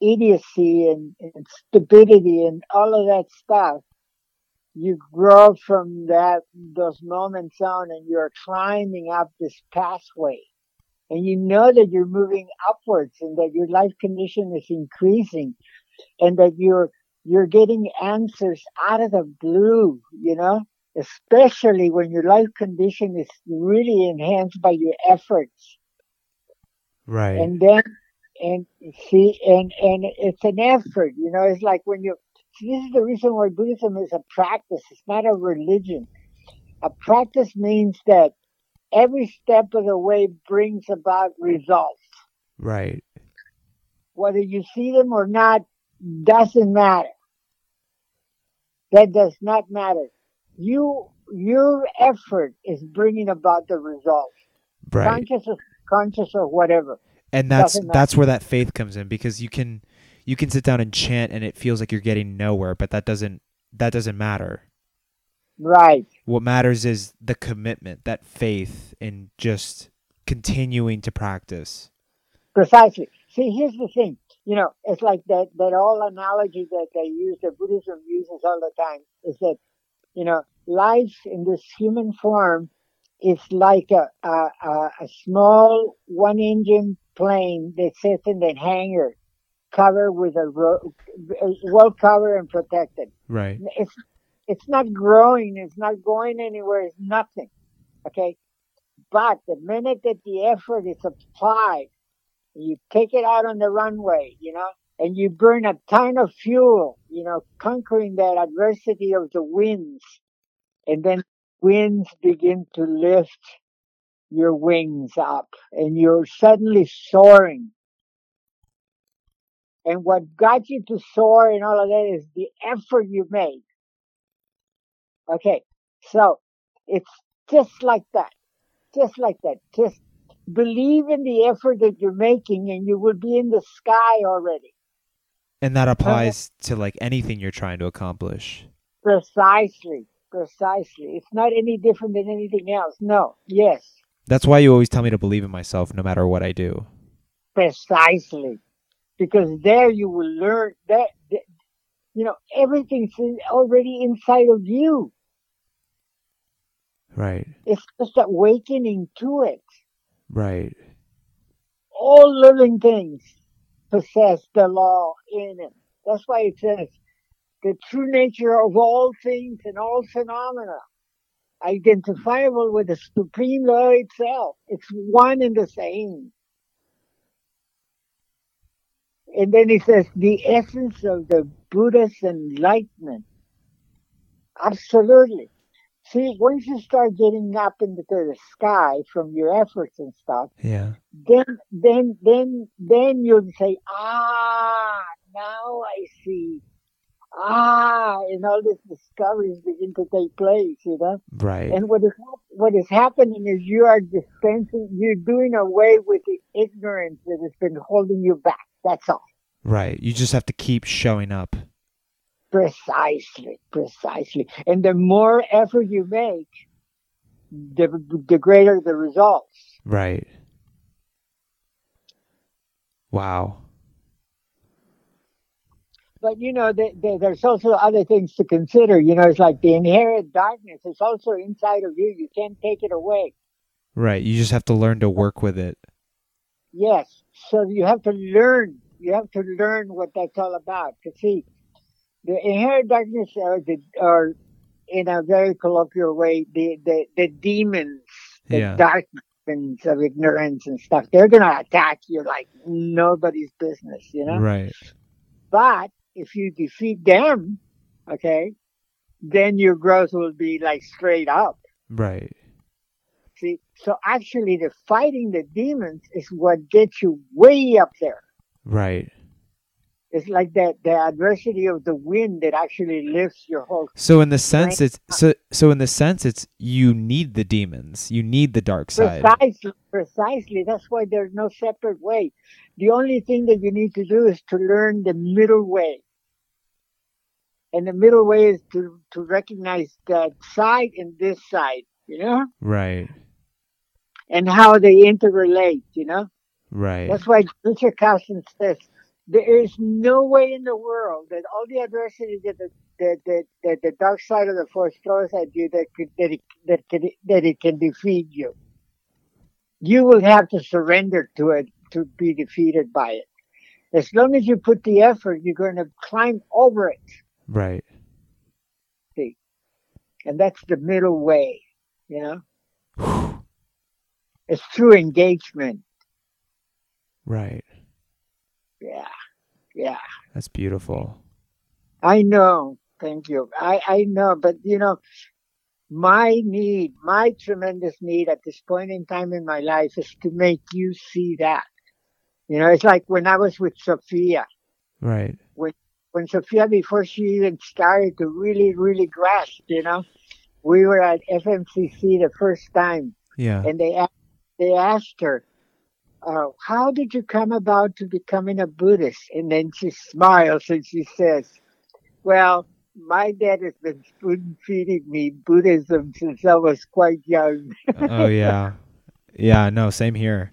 idiocy and, and stupidity and all of that stuff, you grow from that, those moments on and you're climbing up this pathway. And you know that you're moving upwards and that your life condition is increasing and that you're, you're getting answers out of the blue, you know, especially when your life condition is really enhanced by your efforts. Right. And then, and see, and, and it's an effort, you know, it's like when you, see, this is the reason why Buddhism is a practice. It's not a religion. A practice means that every step of the way brings about results. right. Whether you see them or not doesn't matter. That does not matter. You, your effort is bringing about the results. Right. Conscious or conscious or whatever. and that's that's where that faith comes in because you can you can sit down and chant and it feels like you're getting nowhere but that doesn't that doesn't matter Right. what matters is the commitment that faith in just continuing to practice Precisely. See, here's the thing. You know, it's like that, that all analogy that they use, that Buddhism uses all the time, is that, you know, life in this human form is like a, a, a, small one engine plane that sits in the hangar, covered with a, ro- well covered and protected. right It's, it's not growing. It's not going anywhere. It's nothing. Okay. But the minute that the effort is applied, you take it out on the runway, you know, and you burn a ton of fuel, you know, conquering that adversity of the winds. And then winds begin to lift your wings up and you're suddenly soaring. And what got you to soar and all of that is the effort you made. Okay. So it's just like that. Just like that. Just believe in the effort that you're making and you will be in the sky already. And that applies to like anything you're trying to accomplish. Precisely. Precisely. It's not any different than anything else. No. Yes. That's why you always tell me to believe in myself no matter what I do. Precisely. Because there you will learn that, that you know, everything's in- already inside of you. Right. It's just awakening to it. Right. All living things possess the law in it. That's why it says the true nature of all things and all phenomena identifiable with the supreme law itself. It's one and the same. And then he says the essence of the Buddha's enlightenment. Absolutely. See, once you start getting up into the sky from your efforts and stuff, Yeah. then then then then you'll say, ah, now I see. Ah, and all these discoveries begin to take place, you know. Right. And what is what is happening is you are dispensing, you're doing away with the ignorance that has been holding you back. That's all. right. You just have to keep showing up. Precisely, precisely. And the more effort you make, the the greater the results. Right. Wow. But you know, the, the, there's also other things to consider. You know, it's like the inherent darkness is also inside of you. You can't take it away. Right. You just have to learn to work with it. Yes. So you have to learn. You have to learn what that's all about. To see the inherent darkness are the are in a very colloquial way the the, the demons, the Yeah. dark demons of ignorance and stuff. They're gonna attack you like nobody's business. You know. Right. But if you defeat them, okay, then your growth will be like straight up. Right. See, so actually the fighting the demons is what gets you way up there. Right. It's like that the adversity of the wind that actually lifts your whole. So in the sense it's so so in the sense it's you need the demons. You need the dark side. Precisely, precisely. That's why there's no separate way. The only thing that you need to do is to learn the middle way. And the middle way is to, to recognize that side and this side, you know, Right. and how they interrelate, you know. Right. That's why Richard Causton says there is no way in the world that all the adversity that the that, that, that the dark side of the force throws at you that could, that it, that can, that it can defeat you. You will have to surrender to it to be defeated by it. As long as you put the effort, you're going to climb over it, Right. See, and that's the middle way. You know, it's through engagement. Right. Yeah, yeah. That's beautiful. I know. Thank you. I, I know, but you know, my need, my tremendous need at this point in time in my life is to make you see that. You know, it's like when I was with Sophia, Right. when when Sophia, before she even started to really, really grasp, you know, we were at FNCC the first time Yeah. and they, a- they asked her, uh, how did you come about to becoming a Buddhist? And then she smiles and she says, well, my dad has been spoon feeding me Buddhism since I was quite young. oh yeah. Yeah, no, same here.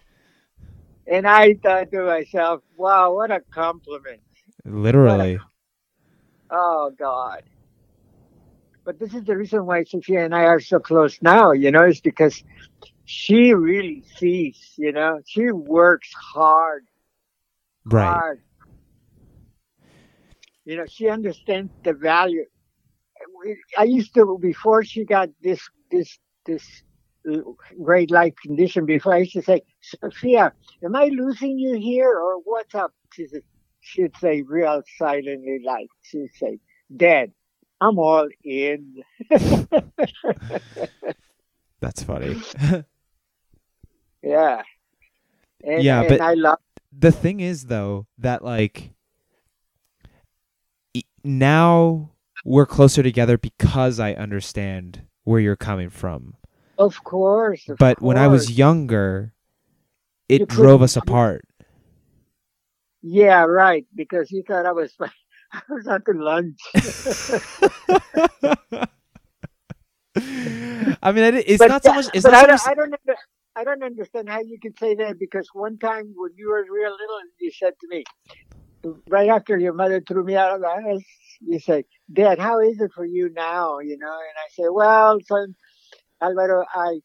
And I thought to myself, wow, what a compliment. Literally. Oh, God. But this is the reason why Sophia and I are so close now, you know, is because she really sees, you know, she works hard, Right. hard. You know, she understands the value. I used to, before she got this, this, this great life condition, before I used to say, Sophia, am I losing you here or what's up? She said, she'd say real silently like, she'd say, Dad, I'm all in. That's funny. Yeah. And, Yeah, and but- I love, the thing is though that like now we're closer together because I understand where you're coming from. Of course. of But when I was course. younger, You it drove us apart. Yeah, right. Because you thought I was I was out to lunch. I mean, it's But not so much. It's but not I so don't, much. I don't I don't understand how you could say that because one time when you were real little, you said to me, right after your mother threw me out of the house, you say, "Dad, how is it for you now?" You know, and I say, "Well, son, Alvaro, I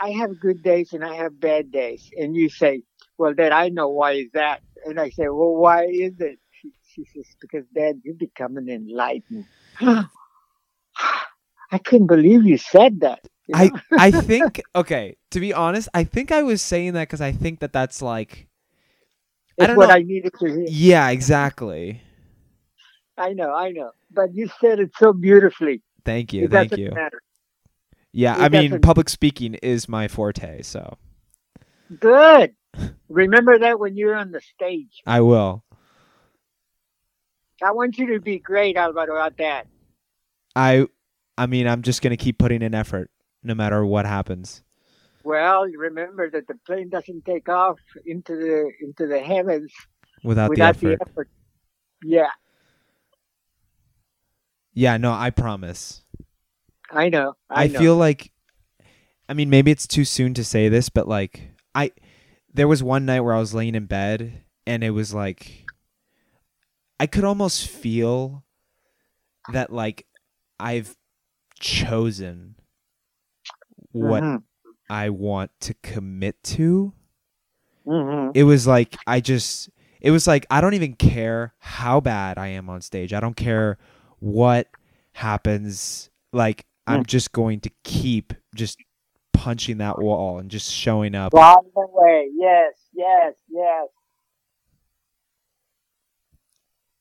I have good days and I have bad days," and you say, "Well, Dad, I know why is that," and I say, "Well, why is it?" She, she says, "Because Dad, you're becoming enlightened." I couldn't believe you said that. You I know? I think okay. To be honest, I think I was saying that because I think that that's like I It's don't what know. I needed to hear. yeah, exactly. I know, I know. But you said it so beautifully. Thank you, it thank you. matter. Yeah, it I mean, public speaking is my forte, so Good. Remember that when you're on the stage. I will. I want you to be great, Alvaro, at that. I I mean, I'm just gonna keep putting in effort, no matter what happens. Well, you remember that the plane doesn't take off into the into the heavens Without, without the effort. the effort. Yeah, Yeah, no, I promise. I know. I, I, know. feel like I mean maybe it's too soon to say this, but like I there was one night where I was laying in bed and it was like I could almost feel that like I've chosen what Mhm. I want to commit to. Mhm. It was like I just it was like I don't even care how bad I am on stage. I don't care what happens. Like I'm just going to keep just punching that wall and just showing up. All the way. Yes, yes, yes.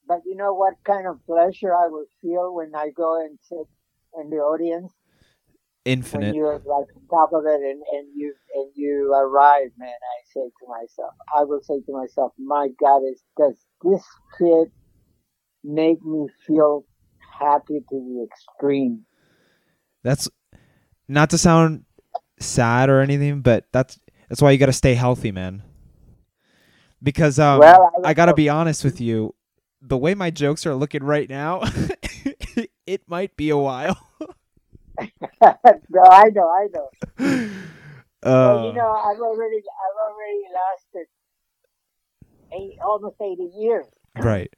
But you know what kind of pleasure I will feel when I go and sit in the audience? When you're like on top of it and, and you and you arrive, man, I say to myself, I will say to myself, my God, is does this kid make me feel happy to the extreme? That's not to sound sad or anything, but that's that's why you got to stay healthy, man. Because um Well, I I got to be honest with you, the way my jokes are looking right now, it might be a while. no, I know, I know. Uh, you know, I've already, I've already lasted eight, almost eighty years. right.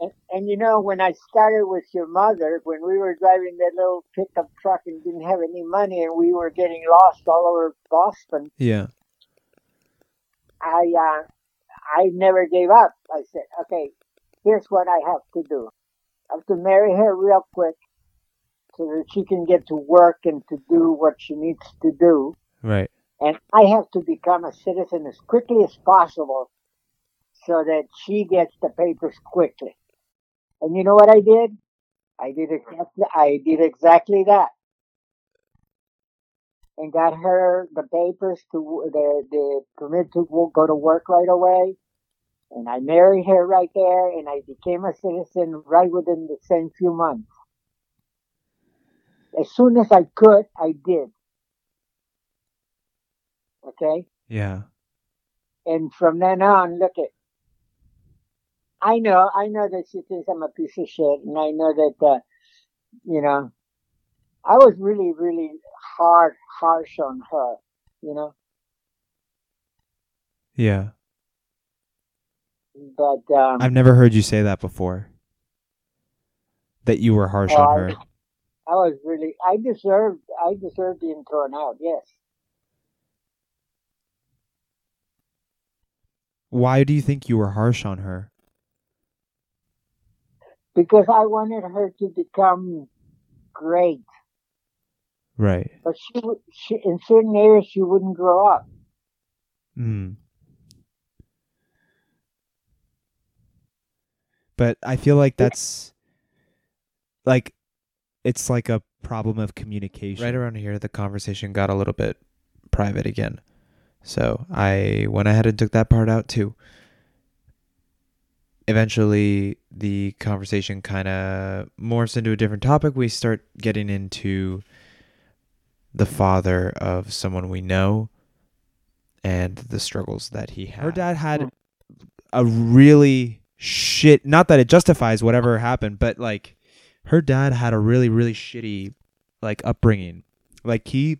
And, and you know, when I started with your mother, when we were driving that little pickup truck and didn't have any money, and we were getting lost all over Boston, Yeah. I uh, I never gave up. I said, okay, here's what I have to do. I have to marry her real quick so that she can get to work and to do what she needs to do. Right. And I have to become a citizen as quickly as possible so that she gets the papers quickly. And you know what I did? I did exactly, I did exactly that. And got her the papers to the the permit to go to work right away. And I married her right there, and I became a citizen right within the same few months. As soon as I could, I did. Okay? Yeah. And from then on, look at. I know, I know that she thinks I'm a piece of shit, and I know that, uh, you know, I was really, really hard, harsh on her, you know. Yeah. But um, I've never heard you say that before. That you were harsh on her. I was really, I deserved, I deserved being thrown out. Yes, Why do you think you were harsh on her? because I wanted her to become great, Right. but she, she in certain areas she wouldn't grow up. Mm. But I feel like that's like it's like a problem of communication. Right around here the conversation got a little bit private again. So I went ahead and took that part out too. eventually the conversation kind of morphs into a different topic. We start getting into the father of someone we know and the struggles that he had. Her dad had a really shit, not that it justifies whatever happened, but like her dad had a really, really shitty like upbringing. Like he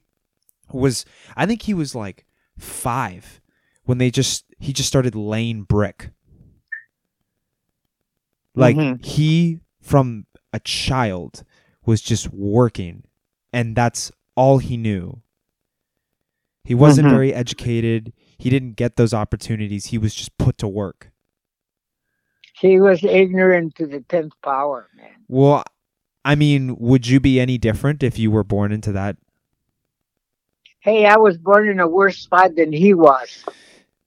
was, I think he was like five when they just, he just started laying brick. Like Mhm. he, from a child, was just working, and that's all he knew. He wasn't Mhm. very educated. He didn't get those opportunities. He was just put to work. He was ignorant to the tenth power, man. Well, I mean, would you be any different if you were born into that? Hey, I was born in a worse spot than he was.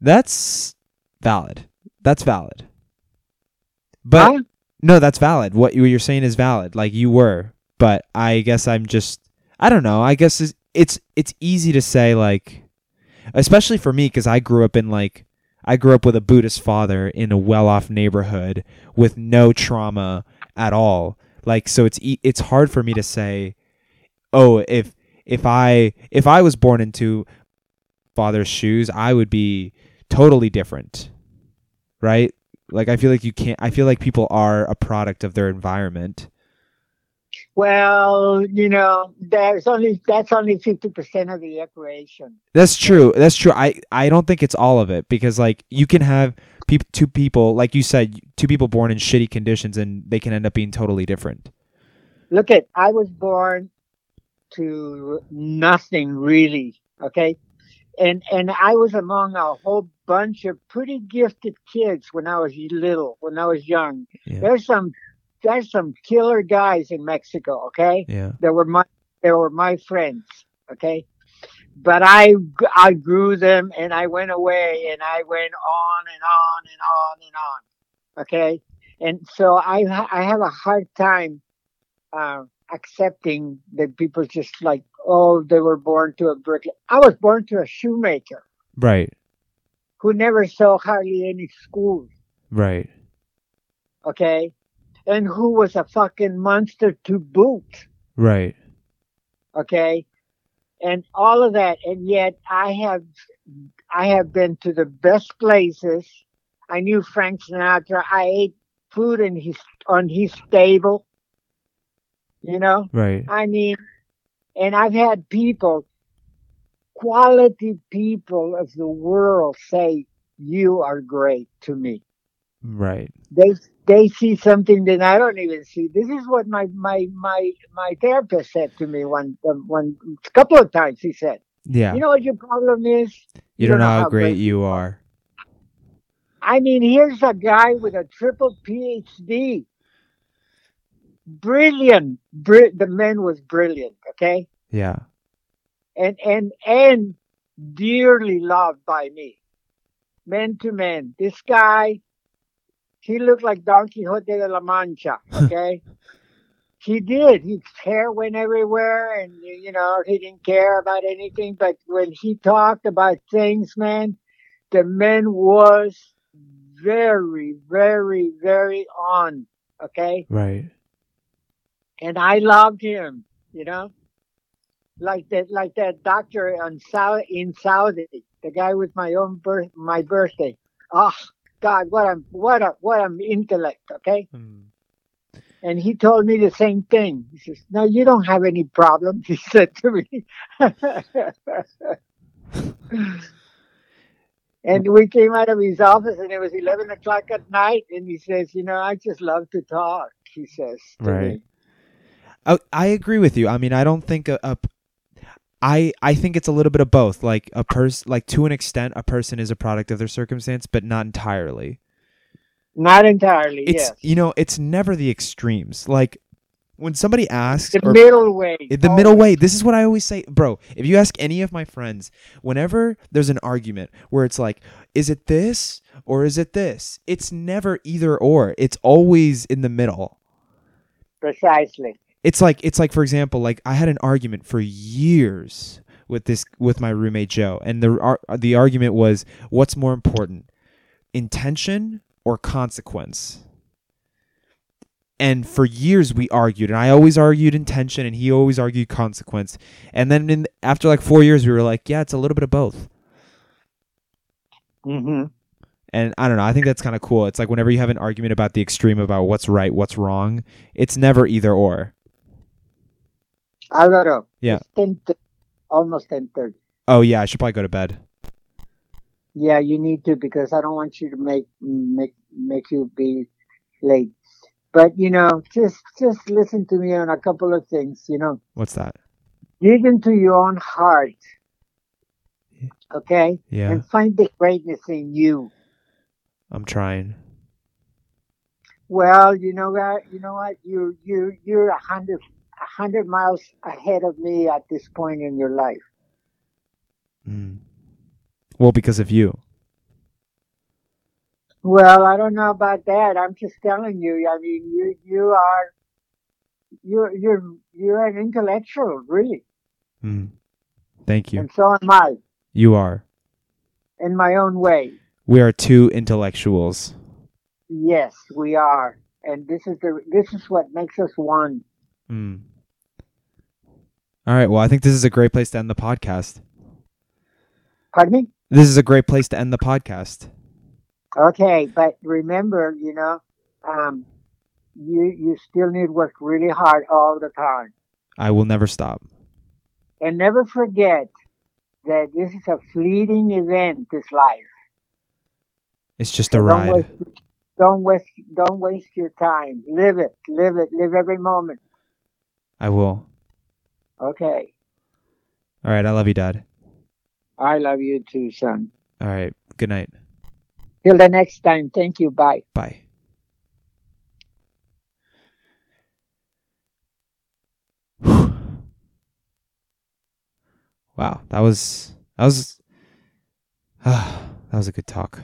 That's valid. That's valid. But Huh? no, that's valid. What you- you're saying is valid. Like you were, but I guess I'm just I don't know. I guess it's it's, it's easy to say like especially for me cuz I grew up in like I grew up with a Buddhist father in a well-off neighborhood with no trauma at all. Like so it's it's hard for me to say oh, if if I if I was born into father's shoes, I would be totally different. Right? Like I feel like you can't I feel like people are a product of their environment. Well, you know, there's only that's only fifty percent of the equation. That's true. That's true. I I don't think it's all of it because like you can have peop- two people like you said two people born in shitty conditions and they can end up being totally different. Look at I was born to nothing really, okay? And and I was among a whole bunch of pretty gifted kids when I was little, when I was young. Yeah. There's some there's some killer guys in Mexico, okay? Yeah. They were my they were my friends, okay? But I I grew them and I went away and I went on and on and on and on, okay? And so I I have a hard time uh, accepting that people just like oh they were born to a brick. I was born to a shoemaker Right. who never saw hardly any school, Right. okay? And who was a fucking monster to boot. Right. okay and all of that and yet i have i have been to the best places i knew frank sinatra i ate food in his on his table you know Right. i mean and i've had people quality people of the world say you are great to me Right. they they see something that I don't even see. This is what my my my my therapist said to me one um, one couple of times. He said, Yeah. "You know what your problem is? You don't know how great you are. I mean, here's a guy with a triple PhD, brilliant. Bri- the man was brilliant. Okay, Yeah. and and and dearly loved by me, man to man. This guy, he looked like Don Quixote de la Mancha. Okay, he did. His hair went everywhere, and you know he didn't care about anything. But when he talked about things, man, the man was very, very, very on. Okay, Right. and I loved him. You know, like that, like that doctor on in Saudi, the guy with my own birth, my birthday. Oh God, what a what a what an intellect. Okay, Hmm. and he told me the same thing. He says, "No, you don't have any problems." He said to me. And we came out of his office, and it was eleven o'clock at night. And he says, "You know, I just love to talk." He says, to Right. me. I, I agree with you. I mean, I don't think a, a I I think it's a little bit of both. Like a person, like to an extent, a person is a product of their circumstance, but not entirely. Not entirely. It's yes. you know, it's never the extremes. Like when somebody asks, the or- middle way. Eh, the middle way. This is what I always say, bro. If you ask any of my friends, whenever there's an argument where it's like, is it this or is it this? It's never either or. It's always in the middle. Precisely. It's like it's like for example like i had an argument for years with this with my roommate joe and the ar- the argument was what's more important intention or consequence. And for years we argued, and I always argued intention, and he always argued consequence. And then in, after like four years, we were like, yeah, it's a little bit of both. Mm-hmm. And I don't know. I think that's kind of cool. It's like whenever you have an argument about the extreme about what's right, what's wrong, it's never either or. Alvaro. Yeah. It's 10 th- almost 10.30. Oh yeah, I should probably go to bed. Yeah, you need to because I don't want you to make make make you be late. But you know, just just listen to me on a couple of things. You know, What's that? dig into your own heart, okay, Yeah, and find the greatness in you. I'm trying. Well, you know what? You know what? You you you're a hundred a hundred miles ahead of me at this point in your life. Mm. Well, because of you. Well, I don't know about that. I'm just telling you. I mean, you you are you're you're you're an intellectual, really, Mm. Thank you. and so am I You are. in my own way. We are two intellectuals. Yes, we are, and this is the this is what makes us one. Mm. All right. Well, I think this is a great place to end the podcast. Pardon me? This is a great place to end the podcast. Okay, but remember, you know, um, you you still need to work really hard all the time, I will never stop. and never forget that this is a fleeting event. This life. It's just a Don't ride. waste, don't waste don't waste your time. Live it, live it, live every moment. I will. Okay. All right. I love you, Dad. I love you too, son. All right. Good night. Till the next time. Thank you. Bye. Bye. wow, that was that was that was a good talk.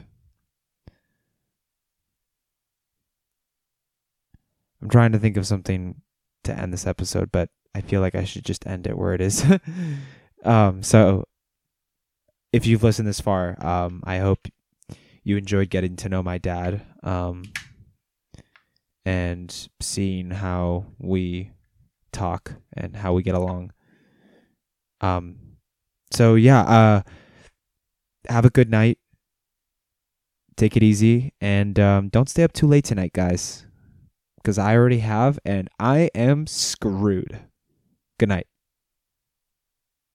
I'm trying to think of something to end this episode, but I feel like I should just end it where it is. um, so if you've listened this far, um, I hope you enjoyed getting to know my dad um, and seeing how we talk and how we get along. Um, so yeah, uh, have a good night. Take it easy and um, don't stay up too late tonight, guys, because I already have and I am screwed. Good night.